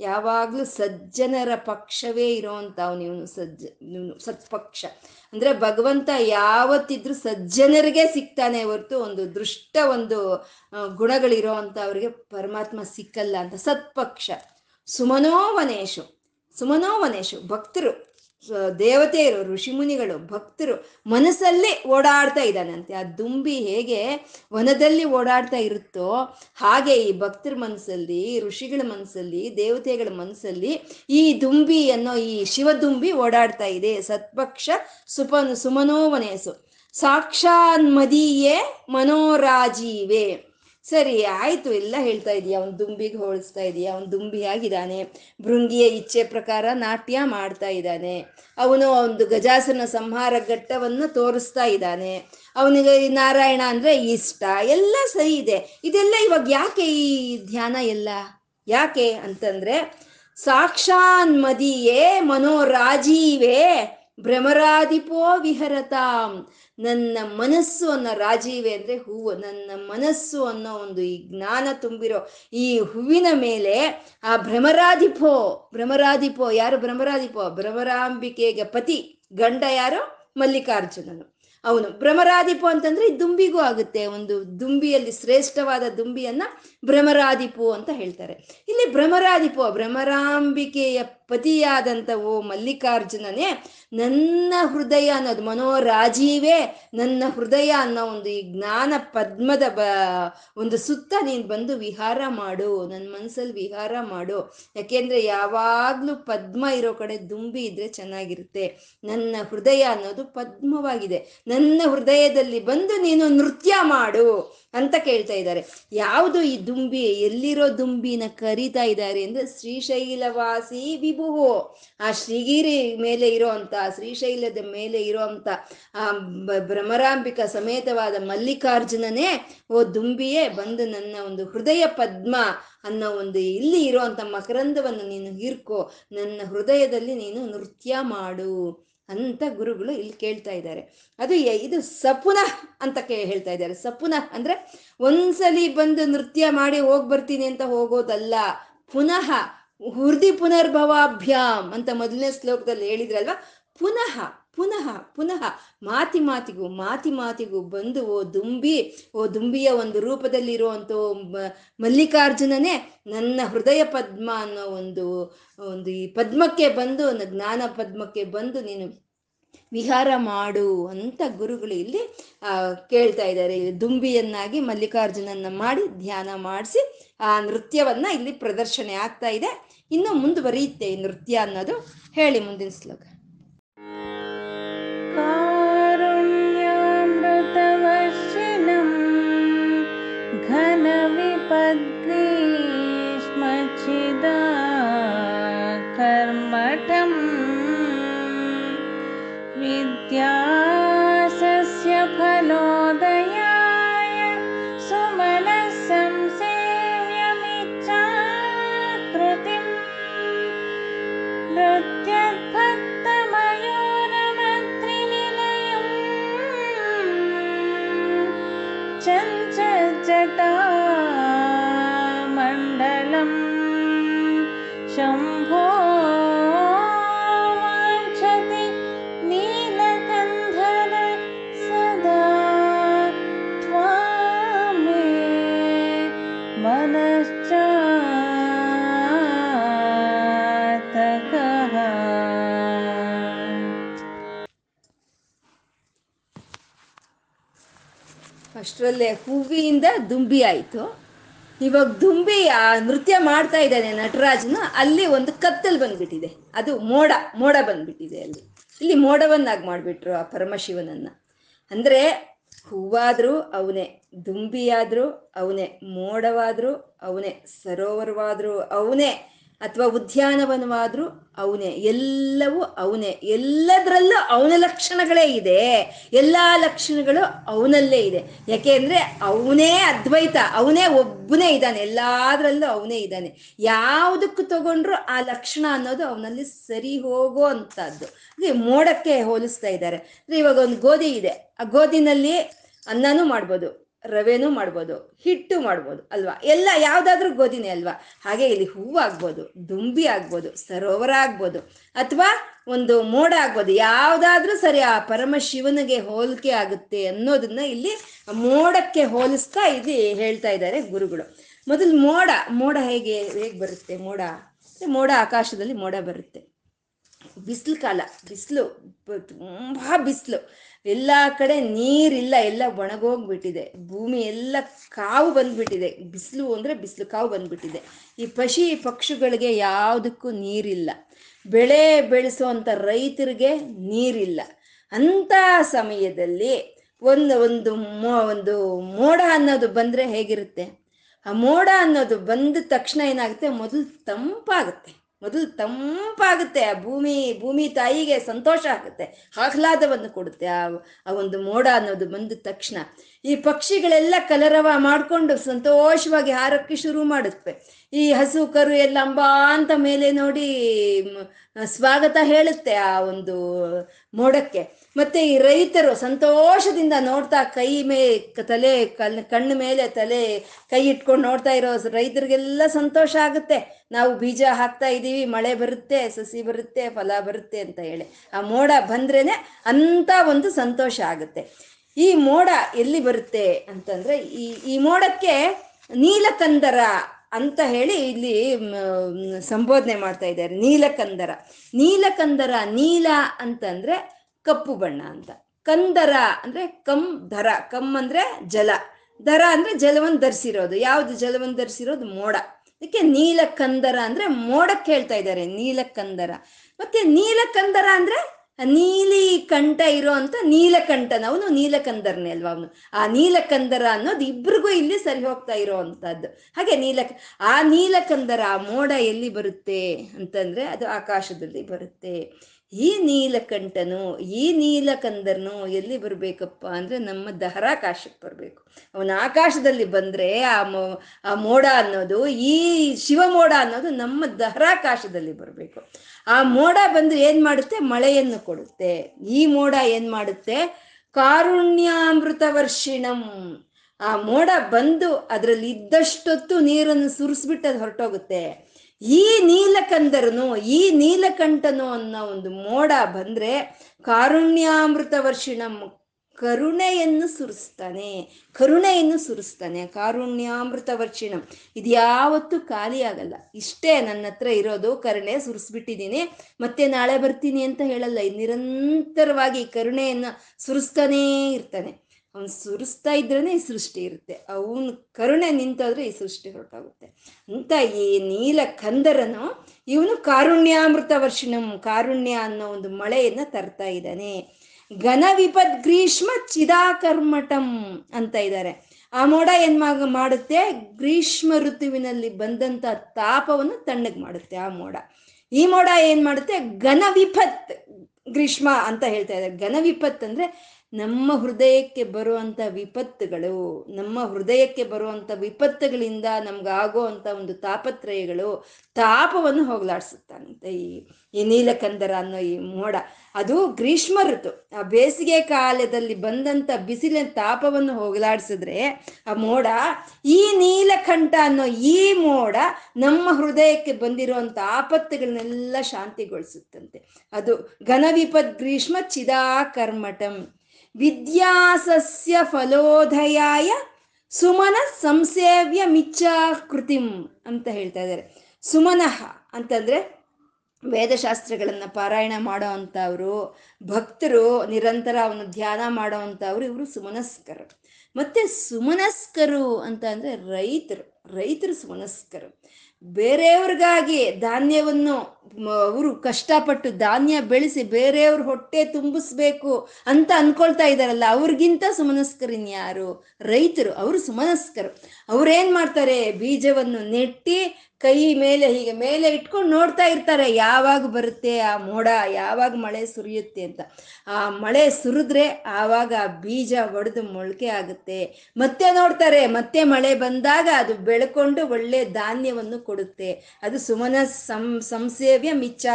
ಯಾವಾಗ್ಲೂ ಸಜ್ಜನರ ಪಕ್ಷವೇ ಇರೋವಂಥ ಅವನು ಇವನು ಸಜ್ಜ ಇವನು ಸತ್ಪಕ್ಷ ಅಂದ್ರೆ ಭಗವಂತ ಯಾವತ್ತಿದ್ರೂ ಸಜ್ಜನರಿಗೆ ಸಿಗ್ತಾನೆ ಹೊರತು ಒಂದು ದೃಷ್ಟ ಒಂದು ಗುಣಗಳಿರೋ ಅಂತ ಅವ್ರಿಗೆ ಪರಮಾತ್ಮ ಸಿಕ್ಕಲ್ಲ ಅಂತ. ಸತ್ಪಕ್ಷ ಸುಮನೋವನೇಶು. ಸುಮನೋವನೇಶು. ಭಕ್ತರು. ದೇವತೆಯರು, ಋಷಿಮುನಿಗಳು, ಭಕ್ತರು ಮನಸ್ಸಲ್ಲಿ ಓಡಾಡ್ತಾ ಇದ್ದಾನಂತೆ. ಆ ದುಂಬಿ ಹೇಗೆ ವನದಲ್ಲಿ ಓಡಾಡ್ತಾ ಇರುತ್ತೋ ಹಾಗೆ ಈ ಭಕ್ತರ ಮನಸ್ಸಲ್ಲಿ, ಋಷಿಗಳ ಮನಸ್ಸಲ್ಲಿ, ದೇವತೆಗಳ ಮನಸ್ಸಲ್ಲಿ ಈ ದುಂಬಿ ಅನ್ನೋ ಈ ಶಿವದುಂಬಿ ಓಡಾಡ್ತಾ ಇದೆ. ಸತ್ಪಕ್ಷ ಸುಪನ್ ಸುಮನೋವನೇಸು ಸಾಕ್ಷಾನ್ಮದೀಯೇ ಮನೋರಾಜೀವೇ. ಸರಿ, ಆಯ್ತು. ಎಲ್ಲ ಹೇಳ್ತಾ ಇದೀಯ. ಅವನು ದುಂಬಿಗೆ ಹೋಲಿಸ್ತಾ ಇದೀಯ. ಅವನು ದುಂಬಿ ಆಗಿದ್ದಾನೆ. ಭೃಂಗಿಯ ಇಚ್ಛೆ ಪ್ರಕಾರ ನಾಟ್ಯ ಮಾಡ್ತಾ ಇದ್ದಾನೆ. ಅವನು ಒಂದು ಗಜಾಸನ ಸಂಹಾರ ಘಟ್ಟವನ್ನು ತೋರಿಸ್ತಾ ಇದ್ದಾನೆ. ಅವನಿಗೆ ನಾರಾಯಣ ಅಂದ್ರೆ ಇಷ್ಟ. ಎಲ್ಲ ಸರಿ ಇದೆ. ಇದೆಲ್ಲ ಇವಾಗ ಯಾಕೆ ಈ ಧ್ಯಾನ ಎಲ್ಲ? ಯಾಕೆ ಅಂತಂದ್ರೆ, ಸಾಕ್ಷಾನ್ಮದಿಯೇ ಮನೋರಾಜೀವೇ ಭ್ರಮರಾಧಿಪೋ ವಿಹರತಾಂ. ನನ್ನ ಮನಸ್ಸು ಅನ್ನೋ ರಾಜೀವೆ ಅಂದ್ರೆ ಹೂವು. ನನ್ನ ಮನಸ್ಸು ಅನ್ನೋ ಒಂದು ಈ ಜ್ಞಾನ ತುಂಬಿರೋ ಈ ಹೂವಿನ ಮೇಲೆ ಆ ಭ್ರಮರಾಧಿಪೋ. ಭ್ರಮರಾಧಿಪೋ ಯಾರು ಭ್ರಮರಾಧಿಪೋ? ಭ್ರಮರಾಂಬಿಕೆಗೆ ಪತಿ, ಗಂಡ ಯಾರು? ಮಲ್ಲಿಕಾರ್ಜುನನು. ಅವನು ಭ್ರಮರಾಧಿಪೋ ಅಂತಂದ್ರೆ ದುಂಬಿಗೂ ಆಗುತ್ತೆ. ಒಂದು ದುಂಬಿಯಲ್ಲಿ ಶ್ರೇಷ್ಠವಾದ ದುಂಬಿಯನ್ನ ಭ್ರಮರಾಧಿಪು ಅಂತ ಹೇಳ್ತಾರೆ. ಇಲ್ಲಿ ಭ್ರಮರಾಧಿಪು ಭ್ರಮರಾಂಬಿಕೆಯ ಪತಿಯಾದಂಥ ಓ ಮಲ್ಲಿಕಾರ್ಜುನನೇ ನನ್ನ ಹೃದಯ ಅನ್ನೋದು ಮನೋರಾಜೀವೇ, ನನ್ನ ಹೃದಯ ಅನ್ನೋ ಒಂದು ಈ ಜ್ಞಾನ ಪದ್ಮದ ಬ, ಒಂದು ಸುತ್ತ ನೀನು ಬಂದು ವಿಹಾರ ಮಾಡು ನನ್ನ ಮನಸ್ಸಲ್ಲಿ ವಿಹಾರ ಮಾಡು. ಯಾಕೆಂದ್ರೆ ಯಾವಾಗ್ಲೂ ಪದ್ಮ ಇರೋ ಕಡೆ ದುಂಬಿ ಇದ್ರೆ ಚೆನ್ನಾಗಿರುತ್ತೆ. ನನ್ನ ಹೃದಯ ಅನ್ನೋದು ಪದ್ಮವಾಗಿದೆ. ನನ್ನ ಹೃದಯದಲ್ಲಿ ಬಂದು ನೀನು ನೃತ್ಯ ಮಾಡು ಅಂತ ಕೇಳ್ತಾ ಇದ್ದಾರೆ. ಯಾವುದು ಈ ದುಂಬಿ, ಎಲ್ಲಿರೋ ದುಂಬಿನ ಕರೀತಾ ಇದ್ದಾರೆ ಅಂದ್ರೆ ಶ್ರೀಶೈಲವಾಸಿ ವಿಭುವು. ಆ ಶ್ರೀಗಿರಿ ಮೇಲೆ ಇರೋಂಥ ಶ್ರೀಶೈಲದ ಮೇಲೆ ಇರೋಂಥ ಆ ಭ್ರಮರಾಂಬಿಕ ಸಮೇತವಾದ ಮಲ್ಲಿಕಾರ್ಜುನನೇ, ಓ ದುಂಬಿಯೇ, ಬಂದು ನನ್ನ ಒಂದು ಹೃದಯ ಪದ್ಮ ಅನ್ನೋ ಒಂದು ಇಲ್ಲಿ ಇರೋಂಥ ಮಕರಂದವನ್ನು ನೀನು ಹೀರ್ಕೋ. ನನ್ನ ಹೃದಯದಲ್ಲಿ ನೀನು ನೃತ್ಯ ಮಾಡು. ಅಂತ ಗುರುಗಳು ಇಲ್ಲಿ ಕೇಳ್ತಾ ಇದ್ದಾರೆ. ಅದು ಇದು ಸಪುನ ಅಂತ ಕೇ ಹೇಳ್ತಾ ಇದ್ದಾರೆ. ಸಪುನ ಅಂದ್ರೆ ಒಂದ್ಸಲಿ ಬಂದು ನೃತ್ಯ ಮಾಡಿ ಹೋಗ್ ಬರ್ತೀನಿ ಅಂತ ಹೋಗೋದಲ್ಲ. ಪುನಃ ಹುರ್ದಿ ಪುನರ್ಭವಾಭ್ಯಾಮ್ ಅಂತ ಮೊದಲನೇ ಶ್ಲೋಕದಲ್ಲಿ ಹೇಳಿದ್ರಲ್ವಾ? ಪುನಃ ಪುನಃ ಪುನಃ ಮಾತಿ ಮಾತಿಗೂ ಮಾತಿ ಮಾತಿಗೂ ಬಂದು ಓ ದುಂಬಿ, ಓ ದುಂಬಿಯ ಒಂದು ರೂಪದಲ್ಲಿ ಇರುವಂತ ಮಲ್ಲಿಕಾರ್ಜುನನೇ ನನ್ನ ಹೃದಯ ಪದ್ಮ ಅನ್ನೋ ಒಂದು ಒಂದು ಈ ಪದ್ಮಕ್ಕೆ ಬಂದು ಜ್ಞಾನ ಪದ್ಮಕ್ಕೆ ಬಂದು ನೀನು ವಿಹಾರ ಮಾಡು ಅಂತ ಗುರುಗಳು ಇಲ್ಲಿ ಕೇಳ್ತಾ ಇದ್ದಾರೆ. ದುಂಬಿಯನ್ನಾಗಿ ಮಲ್ಲಿಕಾರ್ಜುನನ್ನ ಮಾಡಿ ಧ್ಯಾನ ಮಾಡಿಸಿ, ಆ ನೃತ್ಯವನ್ನ ಇಲ್ಲಿ ಪ್ರದರ್ಶನೆ ಆಗ್ತಾ ಇದೆ. ಇನ್ನು ಮುಂದುವರಿಯುತ್ತೆ ಈ ನೃತ್ಯ ಅನ್ನೋದು. ಹೇಳಿ ಮುಂದಿನ ಶ್ಲೋಕ. विद्यासस्य ಅಷ್ಟರಲ್ಲೇ ಹೂವಿಯಿಂದ ದುಂಬಿ ಆಯಿತು. ಇವಾಗ ದುಂಬಿ, ಆ, ನೃತ್ಯ ಮಾಡ್ತಾ ಇದ್ದಾನೆ ನಟರಾಜನು. ಅಲ್ಲಿ ಒಂದು ಕತ್ತಲ್ ಬಂದ್ಬಿಟ್ಟಿದೆ. ಅದು ಮೋಡ ಮೋಡ ಬಂದ್ಬಿಟ್ಟಿದೆ ಅಲ್ಲಿ. ಇಲ್ಲಿ ಮೋಡವನ್ನಾಗಿ ಮಾಡಿಬಿಟ್ರು ಆ ಪರಮಶಿವನನ್ನ. ಅಂದ್ರೆ ಹೂವಾದರೂ ಅವನೇ, ದುಂಬಿಯಾದರೂ ಅವನೇ, ಮೋಡವಾದರೂ ಅವನೇ, ಸರೋವರವಾದರೂ ಅವನೇ ಅಥವಾ ಉದ್ಯಾನವನವಾದ್ರೂ ಅವನೇ, ಎಲ್ಲವೂ ಅವನೇ, ಎಲ್ಲದರಲ್ಲೂ ಅವನ ಲಕ್ಷಣಗಳೇ ಇದೆ. ಎಲ್ಲ ಲಕ್ಷಣಗಳು ಅವನಲ್ಲೇ ಇದೆ. ಯಾಕೆ ಅಂದ್ರೆ ಅವನೇ ಅದ್ವೈತ, ಅವನೇ ಒಬ್ಬನೇ ಇದ್ದಾನೆ, ಎಲ್ಲದರಲ್ಲೂ ಅವನೇ ಇದ್ದಾನೆ. ಯಾವುದಕ್ಕೂ ತಗೊಂಡ್ರು ಆ ಲಕ್ಷಣ ಅನ್ನೋದು ಅವನಲ್ಲಿ ಸರಿ ಹೋಗೋ ಅಂಥದ್ದು. ಅಂದ್ರೆ ಮೋಡಕ್ಕೆ ಹೋಲಿಸ್ತಾ ಇದ್ದಾರೆ. ಅಂದ್ರೆ ಇವಾಗ ಒಂದು ಗೋಧಿ ಇದೆ. ಆ ಗೋಧಿನಲ್ಲಿ ಅನ್ನನೂ ಮಾಡ್ಬೋದು. ರವೆನೂ ಮಾಡ್ಬೋದು, ಹಿಟ್ಟು ಮಾಡ್ಬೋದು ಅಲ್ವಾ? ಎಲ್ಲ ಯಾವುದಾದ್ರೂ ಗೋಧಿನೇ ಅಲ್ವಾ? ಹಾಗೆ ಇಲ್ಲಿ ಹೂವು ಆಗ್ಬೋದು, ದುಂಬಿ ಆಗ್ಬೋದು, ಸರೋವರ ಆಗ್ಬೋದು, ಅಥವಾ ಒಂದು ಮೋಡ ಆಗ್ಬೋದು, ಯಾವುದಾದ್ರೂ ಸರಿ ಆ ಪರಮಶಿವನಿಗೆ ಹೋಲಿಕೆ ಆಗುತ್ತೆ ಅನ್ನೋದನ್ನ ಇಲ್ಲಿ ಮೋಡಕ್ಕೆ ಹೋಲಿಸ್ತಾ ಇಲ್ಲಿ ಹೇಳ್ತಾ ಇದ್ದಾರೆ ಗುರುಗಳು. ಮೊದಲು ಮೋಡ ಮೋಡ ಹೇಗೆ ಹೇಗೆ ಬರುತ್ತೆ ಮೋಡ? ಮೋಡ ಆಕಾಶದಲ್ಲಿ ಮೋಡ ಬರುತ್ತೆ. ಬಿಸಿಲು ಕಾಲ, ಬಿಸಿಲು, ತುಂಬ ಬಿಸಿಲು. ಎಲ್ಲ ಕಡೆ ನೀರಿಲ್ಲ, ಎಲ್ಲ ಒಣಗೋಗ್ಬಿಟ್ಟಿದೆ. ಭೂಮಿ ಎಲ್ಲ ಕಾವು ಬಂದ್ಬಿಟ್ಟಿದೆ. ಬಿಸಿಲು ಅಂದರೆ ಬಿಸಿಲು ಕಾವು ಬಂದ್ಬಿಟ್ಟಿದೆ. ಈ ಪಶಿ ಪಕ್ಷಿಗಳಿಗೆ ಯಾವುದಕ್ಕೂ ನೀರಿಲ್ಲ. ಬೆಳೆ ಬೆಳೆಸುವಂಥ ರೈತರಿಗೆ ನೀರಿಲ್ಲ. ಅಂಥ ಸಮಯದಲ್ಲಿ ಒಂದು ಒಂದು ಮೋ, ಒಂದು ಮೋಡ ಅನ್ನೋದು ಬಂದರೆ ಹೇಗಿರುತ್ತೆ? ಆ ಮೋಡ ಅನ್ನೋದು ಬಂದ ತಕ್ಷಣ ಏನಾಗುತ್ತೆ? ಮೊದಲು ತಂಪಾಗುತ್ತೆ. ಮೊದಲು ತಂಪಾಗುತ್ತೆ. ಆ ಭೂಮಿ ಭೂಮಿ ತಾಯಿಗೆ ಸಂತೋಷ ಆಗುತ್ತೆ. ಆಹ್ಲಾದವನ್ನು ಕೊಡುತ್ತೆ ಆ ಆ ಒಂದು ಮೋಡ ಅನ್ನೋದು ಬಂದ ತಕ್ಷಣ. ಈ ಪಕ್ಷಿಗಳೆಲ್ಲ ಕಲರವ ಮಾಡಿಕೊಂಡು ಸಂತೋಷವಾಗಿ ಹಾರಕ್ಕೆ ಶುರು ಮಾಡುತ್ತೆ ಈ ಹಸು, ಕರು, ಎಲ್ಲ ಅಂಬಾ ಅಂತ ಮೇಲೆ ನೋಡಿ ಸ್ವಾಗತ ಹೇಳುತ್ತೆ ಆ ಒಂದು ಮೋಡಕ್ಕೆ. ಮತ್ತೆ ಈ ರೈತರು ಸಂತೋಷದಿಂದ ನೋಡ್ತಾ ಕೈ ಮೇ, ತಲೆ ಕಲ್ ಕಣ್ಣು ಮೇಲೆ ತಲೆ ಕೈ ಇಟ್ಕೊಂಡು ನೋಡ್ತಾ ಇರೋ ರೈತರಿಗೆಲ್ಲ ಸಂತೋಷ ಆಗುತ್ತೆ. ನಾವು ಬೀಜ ಹಾಕ್ತಾ ಇದ್ದೀವಿ, ಮಳೆ ಬರುತ್ತೆ, ಸಸಿ ಬರುತ್ತೆ, ಫಲ ಬರುತ್ತೆ ಅಂತ ಹೇಳಿ. ಆ ಮೋಡ ಬಂದ್ರೇನೆ ಅಂತ ಒಂದು ಸಂತೋಷ ಆಗುತ್ತೆ. ಈ ಮೋಡ ಎಲ್ಲಿ ಬರುತ್ತೆ ಅಂತಂದ್ರೆ ಈ ಈ ಮೋಡಕ್ಕೆ ನೀಲಕಂದರ ಅಂತ ಹೇಳಿ ಇಲ್ಲಿ ಸಂಬೋಧನೆ ಮಾಡ್ತಾ ಇದ್ದಾರೆ. ನೀಲಕಂದರ. ನೀಲಕಂದರ ನೀಲ ಅಂತಂದ್ರೆ ಕಪ್ಪು ಬಣ್ಣ ಅಂತ. ಕಂದರ ಅಂದ್ರೆ ಕಂ ಧರ ಕಮ್ ಅಂದ್ರೆ ಜಲ. ದರ ಅಂದ್ರೆ ಜಲವನ್ನು ಧರಿಸಿರೋದು ಯಾವ್ದು ಜಲವನ್ನು ಧರಿಸಿರೋದು ಮೋಡ. ಅದಕ್ಕೆ ನೀಲಕಂದರ ಅಂದ್ರೆ ಮೋಡಕ್ಕೆ ಹೇಳ್ತಾ ಇದ್ದಾರೆ. ನೀಲಕಂದರ. ಮತ್ತೆ ನೀಲಕಂದರ ಅಂದ್ರೆ ನೀಲಿ ಕಂಠ ಇರೋ ಅಂತ ನೀಲಕಂಠನ. ಅವನು ನೀಲಕಂದರ್ನೇ ಅಲ್ವಾ ಅವನು? ಆ ನೀಲಕಂದರ ಅನ್ನೋದು ಇಬ್ರಿಗೂ ಇಲ್ಲಿ ಸರಿ ಹೋಗ್ತಾ ಇರೋವಂಥದ್ದು. ಹಾಗೆ ನೀಲಕ ಆ ನೀಲಕಂದರ ಆ ಮೋಡ ಎಲ್ಲಿ ಬರುತ್ತೆ ಅಂತಂದ್ರೆ ಅದು ಆಕಾಶದಲ್ಲಿ ಬರುತ್ತೆ. ಈ ನೀಲಕಂಠನು, ಈ ನೀಲಕಂದರ್ನು ಎಲ್ಲಿ ಬರಬೇಕಪ್ಪ ಅಂದ್ರೆ ನಮ್ಮ ದಹರಾಕಾಶಕ್ಕೆ ಬರಬೇಕು. ಅವನ ಆಕಾಶದಲ್ಲಿ ಬಂದ್ರೆ ಆ ಮೋ, ಆ ಮೋಡ ಅನ್ನೋದು, ಈ ಶಿವಮೋಡ ಅನ್ನೋದು ನಮ್ಮ ದಹರಾಕಾಶದಲ್ಲಿ ಬರಬೇಕು. ಆ ಮೋಡ ಬಂದು ಏನ್ ಮಾಡುತ್ತೆ? ಮಳೆಯನ್ನು ಕೊಡುತ್ತೆ. ಈ ಮೋಡ ಏನ್ ಮಾಡುತ್ತೆ? ಕಾರುಣ್ಯಾಮೃತ ವರ್ಷಿಣಂ ಆ ಮೋಡ ಬಂದು ಅದರಲ್ಲಿ ಇದ್ದಷ್ಟೊತ್ತು ನೀರನ್ನು ಸುರಿಸ್ಬಿಟ್ಟು ಅದು ಹೊರಟೋಗುತ್ತೆ. ಈ ನೀಲಕಂದರನು, ಈ ನೀಲಕಂಠನು ಅನ್ನೋ ಒಂದು ಮೋಡ ಬಂದ್ರೆ ಕಾರುಣ್ಯಾಮೃತ ವರ್ಷಿಣ ಕರುಣೆಯನ್ನು ಸುರಿಸ್ತಾನೆ ಕರುಣೆಯನ್ನು ಸುರಿಸ್ತಾನೆ, ಕಾರುಣ್ಯಾಮೃತ ವರ್ಷಿಣಂ. ಇದು ಯಾವತ್ತೂ ಖಾಲಿ ಇಷ್ಟೇ ನನ್ನ ಹತ್ರ ಇರೋದು, ಕರುಣೆ ಸುರಿಸ್ಬಿಟ್ಟಿದ್ದೀನಿ. ಮತ್ತೆ ನಾಳೆ ಬರ್ತೀನಿ ಅಂತ ಹೇಳಲ್ಲ, ನಿರಂತರವಾಗಿ ಕರುಣೆಯನ್ನ ಸುರಿಸ್ತಾನೇ ಇರ್ತಾನೆ. ಅವನು ಸುರಿಸ್ತಾ ಇದ್ರೇ ಈ ಸೃಷ್ಟಿ ಇರುತ್ತೆ. ಅವನು ಕರುಣೆ ನಿಂತಾದ್ರೆ ಈ ಸೃಷ್ಟಿ ಹೊರಟಾಗುತ್ತೆ. ಅಂತ ಈ ನೀಲ ಕಂದರನು ಇವನು ಕಾರುಣ್ಯಾಮೃತ ವರ್ಷಣಂ ಕಾರುಣ್ಯ ಅನ್ನೋ ಒಂದು ಮಳೆಯನ್ನ ತರ್ತಾ ಇದ್ದಾನೆ. ಘನ ವಿಪದ್ ಗ್ರೀಷ್ಮ ಚಿದಾಕರ್ಮಟಂ ಅಂತ ಇದ್ದಾರೆ. ಆ ಮೋಡ ಏನ್ ಮಾಡುತ್ತೆ? ಗ್ರೀಷ್ಮ ಋತುವಿನಲ್ಲಿ ಬಂದಂತ ತಾಪವನ್ನು ತಣ್ಣಗೆ ಮಾಡುತ್ತೆ ಆ ಮೋಡ. ಈ ಮೋಡ ಏನ್ ಮಾಡುತ್ತೆ? ಘನ ವಿಪತ್ ಗ್ರೀಷ್ಮ ಅಂತ ಹೇಳ್ತಾ ಇದ್ದಾರೆ. ಘನ ವಿಪತ್ ಅಂದ್ರೆ ನಮ್ಮ ಹೃದಯಕ್ಕೆ ಬರುವಂತ ವಿಪತ್ತುಗಳು, ನಮ್ಮ ಹೃದಯಕ್ಕೆ ಬರುವಂತ ವಿಪತ್ತುಗಳಿಂದ ನಮ್ಗಾಗುವಂತ ಒಂದು ತಾಪತ್ರಯಗಳು ತಾಪವನ್ನು ಹೋಗ್ಲಾಡ್ಸುತ್ತಂತೆ ಈ ಈ ನೀಲಕಂದರ ಅನ್ನೋ ಈ ಮೋಡ. ಅದು ಗ್ರೀಷ್ಮ ಋತು. ಆ ಬೇಸಿಗೆ ಕಾಲದಲ್ಲಿ ಬಂದಂತ ಬಿಸಿಲಿನ ತಾಪವನ್ನು ಹೋಗಲಾಡಿಸಿದ್ರೆ ಆ ಮೋಡ, ಈ ನೀಲಕಂಠ ಅನ್ನೋ ಈ ಮೋಡ ನಮ್ಮ ಹೃದಯಕ್ಕೆ ಬಂದಿರುವಂತ ಆಪತ್ತುಗಳನ್ನೆಲ್ಲ ಶಾಂತಿಗೊಳಿಸುತ್ತಂತೆ. ಅದು ಘನವಿಪದ್ ಗ್ರೀಷ್ಮ ಚಿದಾಕರ್ಮಟಂ ವಿದ್ಯಾಸಸ್ಯ ಫಲೋದಯಾಯ ಸುಮನ ಸಂಸೇವ್ಯ ಮಿಚ್ಚಾಕೃತಿಂ ಅಂತ ಹೇಳ್ತಾ ಇದ್ದಾರೆ. ಸುಮನಃ ಅಂತಂದ್ರೆ ವೇದಶಾಸ್ತ್ರಗಳನ್ನು ಪಾರಾಯಣ ಮಾಡೋ ಅಂಥವ್ರು ಭಕ್ತರು ನಿರಂತರ ಅವನು ಧ್ಯಾನ ಮಾಡೋ ಅಂಥವ್ರು ಇವರು ಸುಮನಸ್ಕರು. ಮತ್ತೆ ಸುಮನಸ್ಕರು ಅಂತ ಅಂದ್ರೆ ರೈತರು ರೈತರು ಸುಮನಸ್ಕರು. ಬೇರೆಯವ್ರಿಗಾಗಿ ಧಾನ್ಯವನ್ನು ಅವರು ಕಷ್ಟಪಟ್ಟು ಧಾನ್ಯ ಬೆಳೆಸಿ ಬೇರೆಯವ್ರ ಹೊಟ್ಟೆ ತುಂಬಿಸ್ಬೇಕು ಅಂತ ಅನ್ಕೊಳ್ತಾ ಇದ್ದಾರಲ್ಲ, ಅವ್ರಿಗಿಂತ ಸುಮನಸ್ಕರಿನ್ಯಾರು? ರೈತರು, ಅವರು ಸುಮನಸ್ಕರು. ಅವ್ರೇನ್ ಮಾಡ್ತಾರೆ? ಬೀಜವನ್ನು ನೆಟ್ಟಿ ಕೈ ಮೇಲೆ ಹೀಗೆ ಮೇಲೆ ಇಟ್ಕೊಂಡು ನೋಡ್ತಾ ಇರ್ತಾರೆ, ಯಾವಾಗ ಬರುತ್ತೆ ಆ ಮೋಡ, ಯಾವಾಗ ಮಳೆ ಸುರಿಯುತ್ತೆ ಅಂತ. ಆ ಮಳೆ ಸುರಿದ್ರೆ ಆವಾಗ ಆ ಬೀಜ ಒಡೆದು ಮೊಳಕೆ ಆಗುತ್ತೆ. ಮತ್ತೆ ನೋಡ್ತಾರೆ, ಮತ್ತೆ ಮಳೆ ಬಂದಾಗ ಅದು ಬೆಳ್ಕೊಂಡು ಒಳ್ಳೆ ಧಾನ್ಯವನ್ನು ಕೊಡುತ್ತೆ. ಅದು ಸುಮನ ಸಂ, ಸಂಸೇವ್ಯ ಮಿಚ್ಚ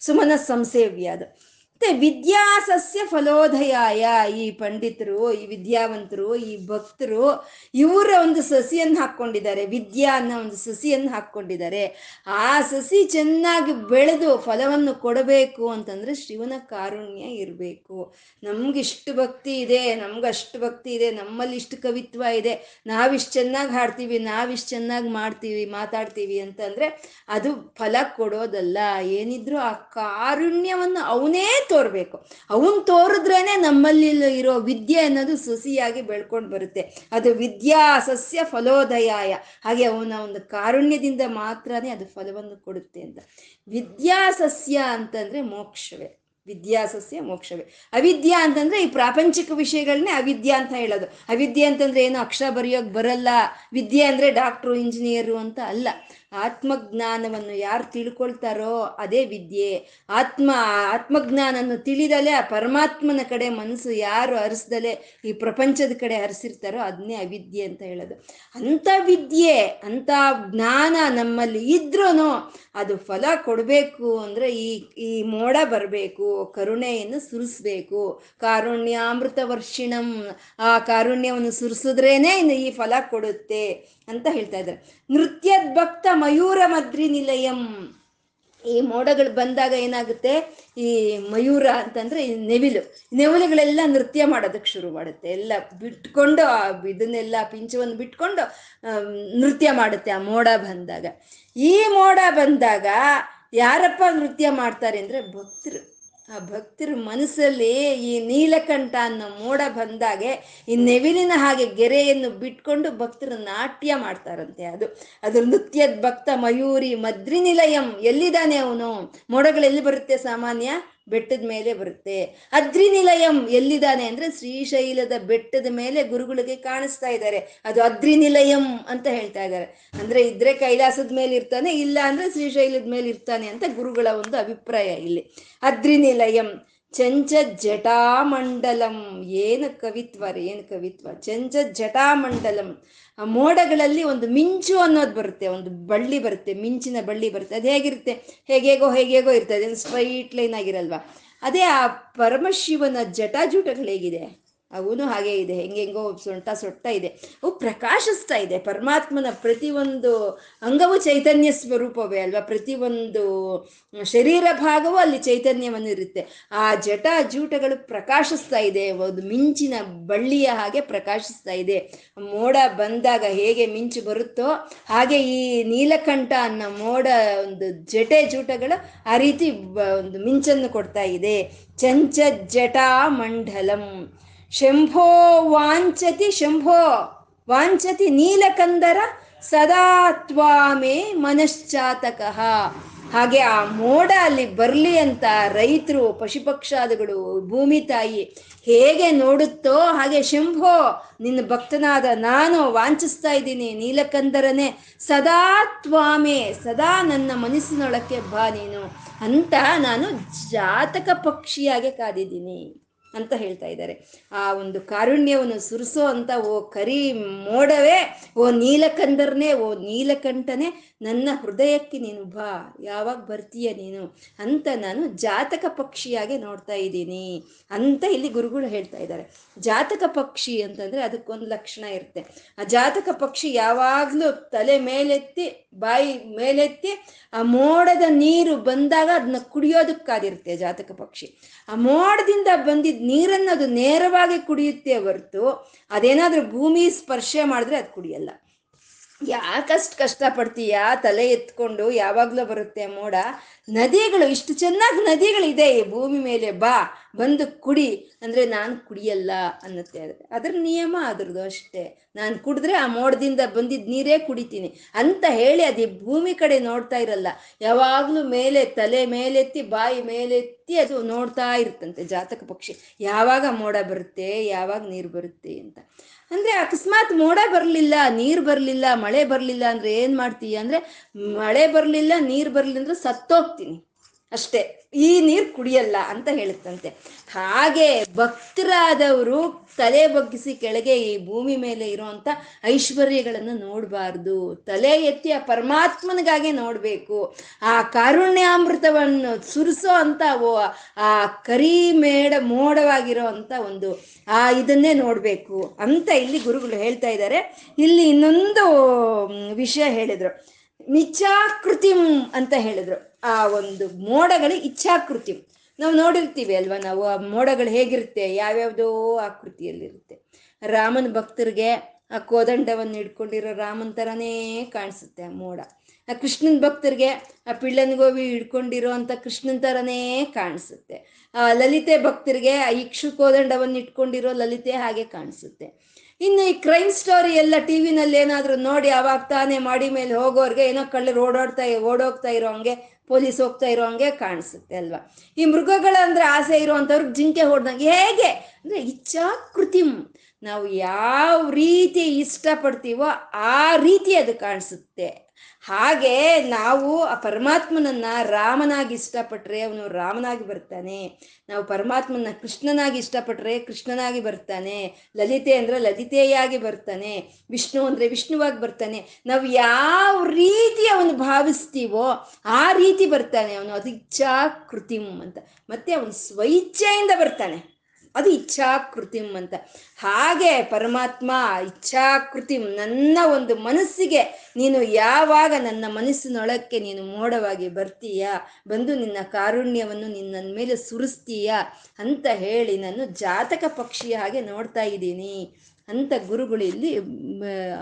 ಸುಮನ ಸಂಸೇವ್ಯ ಅದು. ಮತ್ತೆ ವಿದ್ಯಾಸಸ್ಯ ಫಲೋದಯಾಯ. ಈ ಪಂಡಿತರು, ಈ ವಿದ್ಯಾವಂತರು, ಈ ಭಕ್ತರು, ಇವರ ಒಂದು ಸಸಿಯನ್ನು ಹಾಕ್ಕೊಂಡಿದ್ದಾರೆ. ವಿದ್ಯಾ ಅನ್ನೋ ಒಂದು ಸಸಿಯನ್ನು ಹಾಕ್ಕೊಂಡಿದ್ದಾರೆ. ಆ ಸಸಿ ಚೆನ್ನಾಗಿ ಬೆಳೆದು ಫಲವನ್ನು ಕೊಡಬೇಕು ಅಂತಂದ್ರೆ ಶಿವನ ಕಾರುಣ್ಯ ಇರಬೇಕು. ನಮ್ಗಿಷ್ಟು ಭಕ್ತಿ ಇದೆ, ನಮ್ಗಷ್ಟು ಭಕ್ತಿ ಇದೆ, ನಮ್ಮಲ್ಲಿ ಇಷ್ಟು ಕವಿತ್ವ ಇದೆ. ನಾವಿಷ್ಟು ಚೆನ್ನಾಗಿ ಹಾಡ್ತೀವಿ, ನಾವಿಷ್ಟು ಚೆನ್ನಾಗಿ ಮಾಡ್ತೀವಿ, ಮಾತಾಡ್ತೀವಿ ಅಂತಂದ್ರೆ ಅದು ಫಲ ಕೊಡೋದಲ್ಲ. ಏನಿದ್ರು ಆ ಕಾರುಣ್ಯವನ್ನು ಅವನೇ ತೋರ್ಬೇಕು. ಅವನ್ ತೋರಿದ್ರೇನೆ ನಮ್ಮಲ್ಲಿ ಇರೋ ವಿದ್ಯೆ ಅನ್ನೋದು ಸುಸಿಯಾಗಿ ಬೆಳ್ಕೊಂಡು ಬರುತ್ತೆ. ಅದು ವಿದ್ಯಾ ಸಸ್ಯ ಫಲೋದಯಾಯ. ಹಾಗೆ ಅವನ ಒಂದು ಕಾರುಣ್ಯದಿಂದ ಮಾತ್ರನೇ ಅದು ಫಲವನ್ನು ಕೊಡುತ್ತೆ ಅಂತ. ವಿದ್ಯಾ ಸಸ್ಯ ಅಂತಂದ್ರೆ ಮೋಕ್ಷವೇ. ವಿದ್ಯಾಸಸ್ಯ ಮೋಕ್ಷವೇ. ಅವಿದ್ಯಾ ಅಂತಂದ್ರೆ ಈ ಪ್ರಾಪಂಚಿಕ ವಿಷಯಗಳನ್ನೇ ಅವಿದ್ಯಾ ಅಂತ ಹೇಳೋದು. ಅವಿದ್ಯೆ ಅಂತಂದ್ರೆ ಏನು ಅಕ್ಷರ ಬರೆಯೋಕ್ ಬರಲ್ಲ. ವಿದ್ಯೆ ಅಂದ್ರೆ ಡಾಕ್ಟ್ರು, ಇಂಜಿನಿಯರು ಅಂತ ಅಲ್ಲ. ಆತ್ಮಜ್ಞಾನವನ್ನು ಯಾರು ತಿಳ್ಕೊಳ್ತಾರೋ ಅದೇ ವಿದ್ಯೆ. ಆತ್ಮ, ಆತ್ಮಜ್ಞಾನನ್ನು ತಿಳಿದಲೆ ಆ ಪರಮಾತ್ಮನ ಕಡೆ ಮನಸ್ಸು ಯಾರು ಹರಿಸ್ದಲೆ ಈ ಪ್ರಪಂಚದ ಕಡೆ ಹರಿಸಿರ್ತಾರೋ ಅದನ್ನೇ ಅವಿದ್ಯೆ ಅಂತ ಹೇಳೋದು. ಅಂಥ ವಿದ್ಯೆ, ಅಂಥ ಜ್ಞಾನ ನಮ್ಮಲ್ಲಿ ಇದ್ರೂ ಅದು ಫಲ ಕೊಡಬೇಕು ಅಂದ್ರೆ ಈ ಈ ಮೋಡ ಬರಬೇಕು, ಕರುಣೆಯನ್ನು ಸುರಿಸ್ಬೇಕು. ಕಾರುಣ್ಯಾಮೃತ ವರ್ಷಿಣಂ ಆ ಕಾರುಣ್ಯವನ್ನು ಸುರಿಸಿದ್ರೇನೆ ಈ ಫಲ ಕೊಡುತ್ತೆ. ಅಂತ ಹೇಳ್ತಾ ಇದ್ದಾರೆ. ನೃತ್ಯದ್ ಭಕ್ತ ಮಯೂರ ಮದ್ರಿ ನಿಲಯಂ. ಈ ಮೋಡಗಳು ಬಂದಾಗ ಏನಾಗುತ್ತೆ? ಈ ಮಯೂರ ಅಂತಂದ್ರೆ ಈ ನೆವಿಲು. ನೆವಿಲುಗಳೆಲ್ಲ ನೃತ್ಯ ಮಾಡೋದಕ್ಕೆ ಶುರು ಮಾಡುತ್ತೆ. ಎಲ್ಲ ಬಿಟ್ಕೊಂಡು ಆ ಇದನ್ನೆಲ್ಲ ಪಿಂಚವನ್ನು ಬಿಟ್ಕೊಂಡು ನೃತ್ಯ ಮಾಡುತ್ತೆ ಆ ಮೋಡ ಬಂದಾಗ. ಈ ಮೋಡ ಬಂದಾಗ ಯಾರಪ್ಪ ನೃತ್ಯ ಮಾಡ್ತಾರೆ ಅಂದ್ರೆ ಭಕ್ತರು. ಆ ಭಕ್ತರ ಮನಸ್ಸಲ್ಲಿ ಈ ನೀಲಕಂಠ ಅನ್ನೋ ಮೋಡ ಬಂದಾಗೆ ಈ ನೆವಿಲಿನ ಹಾಗೆ ಗೆರೆಯನ್ನು ಬಿಟ್ಕೊಂಡು ಭಕ್ತರು ನಾಟ್ಯ ಮಾಡ್ತಾರಂತೆ ಅದು. ಅದು ನೃತ್ಯದ ಭಕ್ತ ಮಯೂರಿ ಮದ್ರಿನಿಲಯಂ ಎಲ್ಲಿದ್ದಾನೆ ಅವನು? ಮೋಡಗಳು ಎಲ್ಲಿ ಬರುತ್ತೆ ಸಾಮಾನ್ಯ? ಬೆಟ್ಟದ ಮೇಲೆ ಬರುತ್ತೆ. ಅದ್ರಿ ನಿಲಯಂ ಎಲ್ಲಿದ್ದಾನೆ ಅಂದ್ರೆ ಶ್ರೀಶೈಲದ ಬೆಟ್ಟದ ಮೇಲೆ ಗುರುಗಳಿಗೆ ಕಾಣಿಸ್ತಾ ಇದ್ದಾರೆ. ಅದು ಅದ್ರಿ ನಿಲಯಂ ಅಂತ ಹೇಳ್ತಾ ಇದ್ದಾರೆ. ಅಂದ್ರೆ ಇದ್ರೆ ಕೈಲಾಸದ ಮೇಲೆ ಇರ್ತಾನೆ, ಇಲ್ಲ ಅಂದ್ರೆ ಶ್ರೀಶೈಲದ ಮೇಲೆ ಇರ್ತಾನೆ ಅಂತ ಗುರುಗಳ ಒಂದು ಅಭಿಪ್ರಾಯ ಇಲ್ಲಿ. ಅದ್ರಿ ನಿಲಯಂ ಚಂಚ ಜಟಾಮಂಡಲಂ, ಏನು ಕವಿತ್ವ ರೀ, ಏನು ಕವಿತ್ವ? ಚಂಚ ಜಟಾಮಂಡಲಂ. ಮೋಡಗಳಲ್ಲಿ ಒಂದು ಮಿಂಚು ಅನ್ನೋದು ಬರುತ್ತೆ, ಒಂದು ಬಳ್ಳಿ ಬರುತ್ತೆ, ಮಿಂಚಿನ ಬಳ್ಳಿ ಬರುತ್ತೆ. ಅದು ಹೇಗಿರುತ್ತೆ? ಹೇಗೇಗೋ ಹೇಗೇಗೋ ಇರ್ತದೆ. ಸ್ಟ್ರೈಟ್ ಲೈನ್ ಆಗಿರಲ್ವಾ? ಅದೇ ಆ ಪರಮಶಿವನ ಜಟಾಜೂಟಗಳು ಹೇಗಿದೆ? ಅವನು ಹಾಗೆ ಇದೆ ಹೆಂಗೆಂಗೋ ಸೊಂಟ ಸೊಟ್ಟ ಇದೆ. ಅವು ಪ್ರಕಾಶಿಸ್ತಾ ಇದೆ. ಪರಮಾತ್ಮನ ಪ್ರತಿಯೊಂದು ಅಂಗವು ಚೈತನ್ಯ ಸ್ವರೂಪವೇ ಅಲ್ವಾ? ಪ್ರತಿಯೊಂದು ಶರೀರ ಭಾಗವೂ ಅಲ್ಲಿ ಚೈತನ್ಯವನ್ನು ಇರುತ್ತೆ. ಆ ಜಟ ಜೂಟಗಳು ಪ್ರಕಾಶಿಸ್ತಾ ಇದೆ. ಒಂದು ಮಿಂಚಿನ ಬಳ್ಳಿಯ ಹಾಗೆ ಪ್ರಕಾಶಿಸ್ತಾ ಇದೆ. ಮೋಡ ಬಂದಾಗ ಹೇಗೆ ಮಿಂಚು ಬರುತ್ತೋ ಹಾಗೆ ಈ ನೀಲಕಂಠ ಅನ್ನೋ ಮೋಡ ಒಂದು ಜಟೆ ಜೂಟಗಳು ಆ ರೀತಿ ಒಂದು ಮಿಂಚನ್ನು ಕೊಡ್ತಾ ಇದೆ. ಚಂಚ ಜಟಾ ಮಂಡಲಂ ಶಂಭೋ ವಾಂಚತಿ ಶಂಭೋ ವಾಂಚತಿ ನೀಲಕಂದರ ಸದಾ ತ್ವಾಮೇ ಮನಶ್ಚಾತಕಃ. ಹಾಗೆ ಆ ಮೋಡ ಅಲ್ಲಿ ಬರಲಿ ಅಂತ ರೈತರು, ಪಶುಪಕ್ಷಾದಿಗಳು, ಭೂಮಿ ತಾಯಿ ಹೇಗೆ ನೋಡುತ್ತೋ ಹಾಗೆ ಶಂಭೋ, ನಿನ್ನ ಭಕ್ತನಾದ ನಾನು ವಾಂಚಿಸ್ತಾ ಇದ್ದೀನಿ, ನೀಲಕಂದರನೇ ಸದಾ ತ್ವಾಮೆ, ಸದಾ ನನ್ನ ಮನಸ್ಸಿನೊಳಕ್ಕೆ ಬಾ ನೀನು ಅಂತ ನಾನು ಜಾತಕ ಪಕ್ಷಿಯಾಗೆ ಕಾದಿದ್ದೀನಿ. ಅಂತ ಹೇಳ್ತಾ ಇದ್ದಾರೆ. ಆ ಒಂದು ಕಾರುಣ್ಯವನ್ನು ಸುರಿಸೋ ಅಂತ ಓ ಕರಿ ಮೋಡವೇ, ಓ ನೀಲಕಂದರ್ನೇ, ಓ ನೀಲಕಂಠನೇ ನನ್ನ ಹೃದಯಕ್ಕೆ ನೀನು ಬಾ, ಯಾವಾಗ ಬರ್ತೀಯ ನೀನು ಅಂತ ನಾನು ಜಾತಕ ಪಕ್ಷಿಯಾಗಿ ನೋಡ್ತಾ ಇದ್ದೀನಿ ಅಂತ ಇಲ್ಲಿ ಗುರುಗಳು ಹೇಳ್ತಾ ಇದ್ದಾರೆ. ಜಾತಕ ಪಕ್ಷಿ ಅಂತಂದ್ರೆ ಅದಕ್ಕೊಂದು ಲಕ್ಷಣ ಇರುತ್ತೆ. ಆ ಜಾತಕ ಪಕ್ಷಿ ಯಾವಾಗಲೂ ತಲೆ ಮೇಲೆತ್ತಿ, ಬಾಯಿ ಮೇಲೆತ್ತಿ, ಆ ಮೋಡದ ನೀರು ಬಂದಾಗ ಅದನ್ನ ಕುಡಿಯೋದಕ್ಕಾದಿರುತ್ತೆ ಜಾತಕ ಪಕ್ಷಿ. ಆ ಮೋಡದಿಂದ ಬಂದಿದ್ದ ನೀರನ್ನು ಅದು ನೇರವಾಗಿ ಕುಡಿಯುತ್ತೆ ಹೊರತು ಅದೇನಾದರೂ ಭೂಮಿ ಸ್ಪರ್ಶ ಮಾಡಿದ್ರೆ ಅದು ಕುಡಿಯಲ್ಲ. ಯಾಕಷ್ಟು ಕಷ್ಟಪಡ್ತೀಯಾ? ತಲೆ ಎತ್ಕೊಂಡು ಯಾವಾಗಲೂ ಬರುತ್ತೆ ಮೋಡ. ನದಿಗಳು, ಇಷ್ಟು ಚೆನ್ನಾಗಿ ನದಿಗಳಿದೆ ಈ ಭೂಮಿ ಮೇಲೆ, ಬಾ, ಬಂದು ಕುಡಿ. ಅಂದರೆ ನಾನು ಕುಡಿಯಲ್ಲ ಅನ್ನತ್ತೆ ಅದು ಅದ್ರ ನಿಯಮ ಅದ್ರದ್ದು ಅಷ್ಟೇ. ನಾನು ಕುಡಿದ್ರೆ ಆ ಮೋಡದಿಂದ ಬಂದಿದ್ದ ನೀರೇ ಕುಡಿತೀನಿ. ಅಂತ ಹೇಳಿ ಅದು ಭೂಮಿ ಕಡೆ ನೋಡ್ತಾ ಇರಲ್ಲ. ಯಾವಾಗಲೂ ಮೇಲೆ, ತಲೆ ಮೇಲೆತ್ತಿ, ಬಾಯಿ ಮೇಲೆತ್ತಿ ಅದು ನೋಡ್ತಾ ಇರುತ್ತಂತೆ ಜಾತಕ ಪಕ್ಷಿ. ಯಾವಾಗ ಮೋಡ ಬರುತ್ತೆ, ಯಾವಾಗ ನೀರು ಬರುತ್ತೆ ಅಂತ. ಅಂದ್ರೆ ಅಕಸ್ಮಾತ್ ಮೋಡ ಬರಲಿಲ್ಲ, ನೀರು ಬರಲಿಲ್ಲ, ಮಳೆ ಬರಲಿಲ್ಲ ಅಂದ್ರೆ ಏನ್ ಮಾಡ್ತೀಯ? ಅಂದ್ರೆ ಮಳೆ ಬರಲಿಲ್ಲ, ನೀರು ಬರಲಿಲ್ಲ ಅಂದ್ರೆ ಸತ್ತೋಗ್ತೀನಿ. ಅಷ್ಟೇ, ಈ ನೀರು ಕುಡಿಯಲ್ಲ ಅಂತ ಹೇಳುತ್ತಂತೆ. ಹಾಗೆ ಭಕ್ತರಾದವರು ತಲೆ ಬಗ್ಗಿಸಿ ಕೆಳಗೆ ಈ ಭೂಮಿ ಮೇಲೆ ಇರುವಂತ ಐಶ್ವರ್ಯಗಳನ್ನು ನೋಡಬಾರ್ದು. ತಲೆ ಎತ್ತಿ ಆ ಪರಮಾತ್ಮನಿಗಾಗೆ ನೋಡಬೇಕು. ಆ ಕಾರುಣ್ಯಾಮೃತವನ್ನು ಸುರಿಸೋ ಅಂತ ಆ ಕರಿ ಮೇಡ ಮೋಡವಾಗಿರೋ ಅಂತ ಒಂದು, ಆ ಇದನ್ನೇ ನೋಡಬೇಕು ಅಂತ ಇಲ್ಲಿ ಗುರುಗಳು ಹೇಳ್ತಾ ಇದ್ದಾರೆ. ಇಲ್ಲಿ ಇನ್ನೊಂದು ವಿಷಯ ಹೇಳಿದ್ರು. ಇಚ್ಛಾಕೃತಿಂ ಅಂತ ಹೇಳಿದ್ರು. ಆ ಒಂದು ಮೋಡಗಳು ಇಚ್ಛಾಕೃತಿ. ನಾವು ನೋಡಿರ್ತೀವಿ ಅಲ್ವಾ, ನಾವು ಆ ಮೋಡಗಳು ಹೇಗಿರುತ್ತೆ, ಯಾವ್ಯಾವುದೋ ಆಕೃತಿಯಲ್ಲಿರುತ್ತೆ ರಾಮನ ಭಕ್ತರಿಗೆ ಆ ಕೋದಂಡವನ್ನು ಹಿಡ್ಕೊಂಡಿರೋ ರಾಮನ ಥರನೇ ಕಾಣಿಸುತ್ತೆ ಆ ಮೋಡ. ಆ ಕೃಷ್ಣನ ಭಕ್ತರಿಗೆ ಆ ಪಿಳ್ಳನಗೋವಿ ಹಿಡ್ಕೊಂಡಿರೋ ಅಂತ ಕೃಷ್ಣನ್ ಥರನೇ ಕಾಣಿಸುತ್ತೆ. ಆ ಲಲಿತೆ ಭಕ್ತರಿಗೆ ಆ ಇಕ್ಷು ಕೋದಂಡವನ್ನು ಇಟ್ಕೊಂಡಿರೋ ಲಲಿತೆ ಹಾಗೆ ಕಾಣಿಸುತ್ತೆ. ಇನ್ನು ಈ ಕ್ರೈಮ್ ಸ್ಟೋರಿ ಎಲ್ಲ ಟಿ ವಿನಲ್ಲಿ ಏನಾದರೂ ನೋಡಿ, ಅವಾಗ ತಾನೇ ಮಾಡಿ ಮೇಲೆ ಹೋಗೋರ್ಗೆ ಏನೋ ಕಳ್ಳರು ಓಡಾಡ್ತಾ, ಓಡೋಗ್ತಾ ಇರೋ ಹಂಗೆ ಪೊಲೀಸ್ ಹೋಗ್ತಾ ಇರೋಂಗೆ ಕಾಣಿಸುತ್ತೆ ಅಲ್ವಾ? ಈ ಮೃಗಗಳ ಅಂದ್ರೆ ಆಸೆ ಇರುವಂಥವ್ರಿಗೆ ಜಿಂಕೆ ಹೊಡೆದಂಗೆ ಹೇಗೆ? ಅಂದ್ರೆ ಇಚ್ಛಾಕೃತಿಂ. ನಾವು ಯಾವ ರೀತಿ ಇಷ್ಟಪಡ್ತೀವೋ ಆ ರೀತಿ ಅದು ಕಾಣಿಸುತ್ತೆ. ಹಾಗೆ ನಾವು ಆ ಪರಮಾತ್ಮನನ್ನ ರಾಮನಾಗಿ ಇಷ್ಟಪಟ್ರೆ ಅವನು ರಾಮನಾಗಿ ಬರ್ತಾನೆ. ನಾವು ಪರಮಾತ್ಮನ ಕೃಷ್ಣನಾಗಿ ಇಷ್ಟಪಟ್ರೆ ಕೃಷ್ಣನಾಗಿ ಬರ್ತಾನೆ. ಲಲಿತೆ ಅಂದ್ರೆ ಲಲಿತೆಯಾಗಿ ಬರ್ತಾನೆ. ವಿಷ್ಣು ಅಂದ್ರೆ ವಿಷ್ಣುವಾಗಿ ಬರ್ತಾನೆ. ನಾವು ಯಾವ ರೀತಿ ಅವನು ಭಾವಿಸ್ತೀವೋ ಆ ರೀತಿ ಬರ್ತಾನೆ ಅವನು. ಅದಿಚ್ಛಾ ಕೃತಿಮ್ ಅಂತ. ಮತ್ತೆ ಅವನು ಸ್ವಇಚ್ಛೆಯಿಂದ ಬರ್ತಾನೆ. ಅದು ಇಚ್ಛಾಕೃತಿಂ ಅಂತ. ಹಾಗೆ ಪರಮಾತ್ಮ ಇಚ್ಛಾಕೃತಿಂ, ನನ್ನ ಒಂದು ಮನಸ್ಸಿಗೆ ನೀನು ಯಾವಾಗ ನನ್ನ ಮನಸ್ಸಿನೊಳಕ್ಕೆ ನೀನು ಮೋಡವಾಗಿ ಬರ್ತೀಯ, ಬಂದು ನಿನ್ನ ಕಾರುಣ್ಯವನ್ನು ನಿನ್ನ ಮೇಲೆ ಸುರಿಸ್ತೀಯ ಅಂತ ಹೇಳಿ ನಾನು ಜಾತಕ ಪಕ್ಷಿಯ ಹಾಗೆ ನೋಡ್ತಾ ಇದ್ದೀನಿ ಅಂತ ಗುರುಗಳು ಇಲ್ಲಿ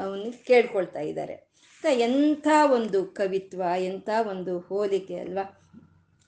ಅವನು ಕೇಳ್ಕೊಳ್ತಾ ಇದ್ದಾರೆ. ಎಂಥ ಒಂದು ಕವಿತ್ವ, ಎಂಥ ಒಂದು ಹೋಲಿಕೆ ಅಲ್ವಾ?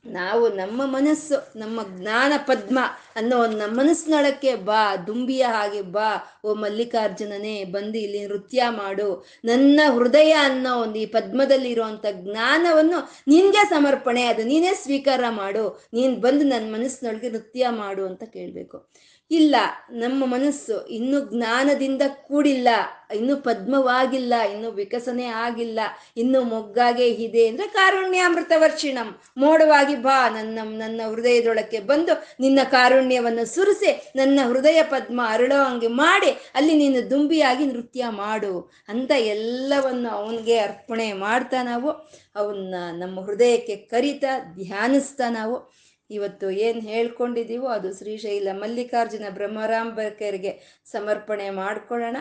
ನಾವು ನಮ್ಮ ಮನಸ್ಸು, ನಮ್ಮ ಜ್ಞಾನ ಪದ್ಮ ಅನ್ನೋ ಒಂದು ನಮ್ಮ ಮನಸ್ಸಿನೊಳಕ್ಕೆ ಬಾ, ದುಂಬಿಯ ಹಾಗೆ ಬಾ, ಓ ಮಲ್ಲಿಕಾರ್ಜುನನೇ, ಬಂದು ಇಲ್ಲಿ ನೃತ್ಯ ಮಾಡು. ನನ್ನ ಹೃದಯ ಅನ್ನೋ ಒಂದು ಈ ಪದ್ಮದಲ್ಲಿ ಇರುವಂತ ಜ್ಞಾನವನ್ನು ನಿನ್ಗೆ ಸಮರ್ಪಣೆ, ಅದು ನೀನೇ ಸ್ವೀಕಾರ ಮಾಡು. ನೀನ್ ಬಂದು ನನ್ನ ಮನಸ್ಸಿನೊಳಗೆ ನೃತ್ಯ ಮಾಡು ಅಂತ ಕೇಳಬೇಕು. ಇಲ್ಲ, ನಮ್ಮ ಮನಸ್ಸು ಇನ್ನು ಜ್ಞಾನದಿಂದ ಕೂಡಿಲ್ಲ, ಇನ್ನು ಪದ್ಮವಾಗಿಲ್ಲ, ಇನ್ನು ವಿಕಸನೆ ಆಗಿಲ್ಲ, ಇನ್ನು ಮೊಗ್ಗಾಗೆ ಇದೆ ಅಂದ್ರೆ ಕಾರುಣ್ಯಾಮೃತ ವರ್ಷಿಣಂ ಮೋಡವಾಗಿ ಬಾ, ನನ್ನ ನನ್ನ ಹೃದಯದೊಳಕ್ಕೆ ಬಂದು ನಿನ್ನ ಕಾರುಣ್ಯವನ್ನು ಸುರಿಸಿ, ನನ್ನ ಹೃದಯ ಪದ್ಮ ಅರಳೋ ಹಂಗೆ ಮಾಡಿ, ಅಲ್ಲಿ ನೀನು ದುಂಬಿಯಾಗಿ ನೃತ್ಯ ಮಾಡು ಅಂತ ಎಲ್ಲವನ್ನು ಅವನಿಗೆ ಅರ್ಪಣೆ ಮಾಡ್ತಾ ನಾವು, ಅವನ್ನ ನಮ್ಮ ಹೃದಯಕ್ಕೆ ಕರಿತಾ ಧ್ಯಾನಿಸ್ತಾ ನಾವು. ಇವತ್ತು ಏನು ಹೇಳ್ಕೊಂಡಿದ್ದೀವೋ ಅದು ಶ್ರೀಶೈಲ ಮಲ್ಲಿಕಾರ್ಜುನ ಬ್ರಹ್ಮರಾಂಬಕರಿಗೆ ಸಮರ್ಪಣೆ ಮಾಡಿಕೊಳ್ಳೋಣ.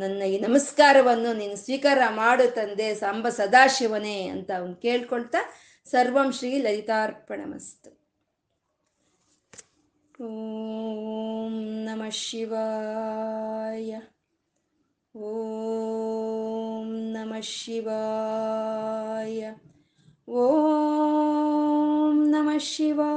ನನ್ನ ಈ ನಮಸ್ಕಾರವನ್ನು ನೀನು ಸ್ವೀಕಾರ ಮಾಡು ತಂದೆ ಸಾಂಬ ಸದಾಶಿವನೇ ಅಂತ ಅವನು ಕೇಳ್ಕೊಳ್ತಾ ಸರ್ವಂ ಶ್ರೀ ಲಲಿತಾರ್ಪಣಮಸ್ತು. ಓಂ ನಮಃ ಶಿವಾಯ. ಓಂ ನಮಃ ಶಿವಾಯ. Om Namah Shivaya.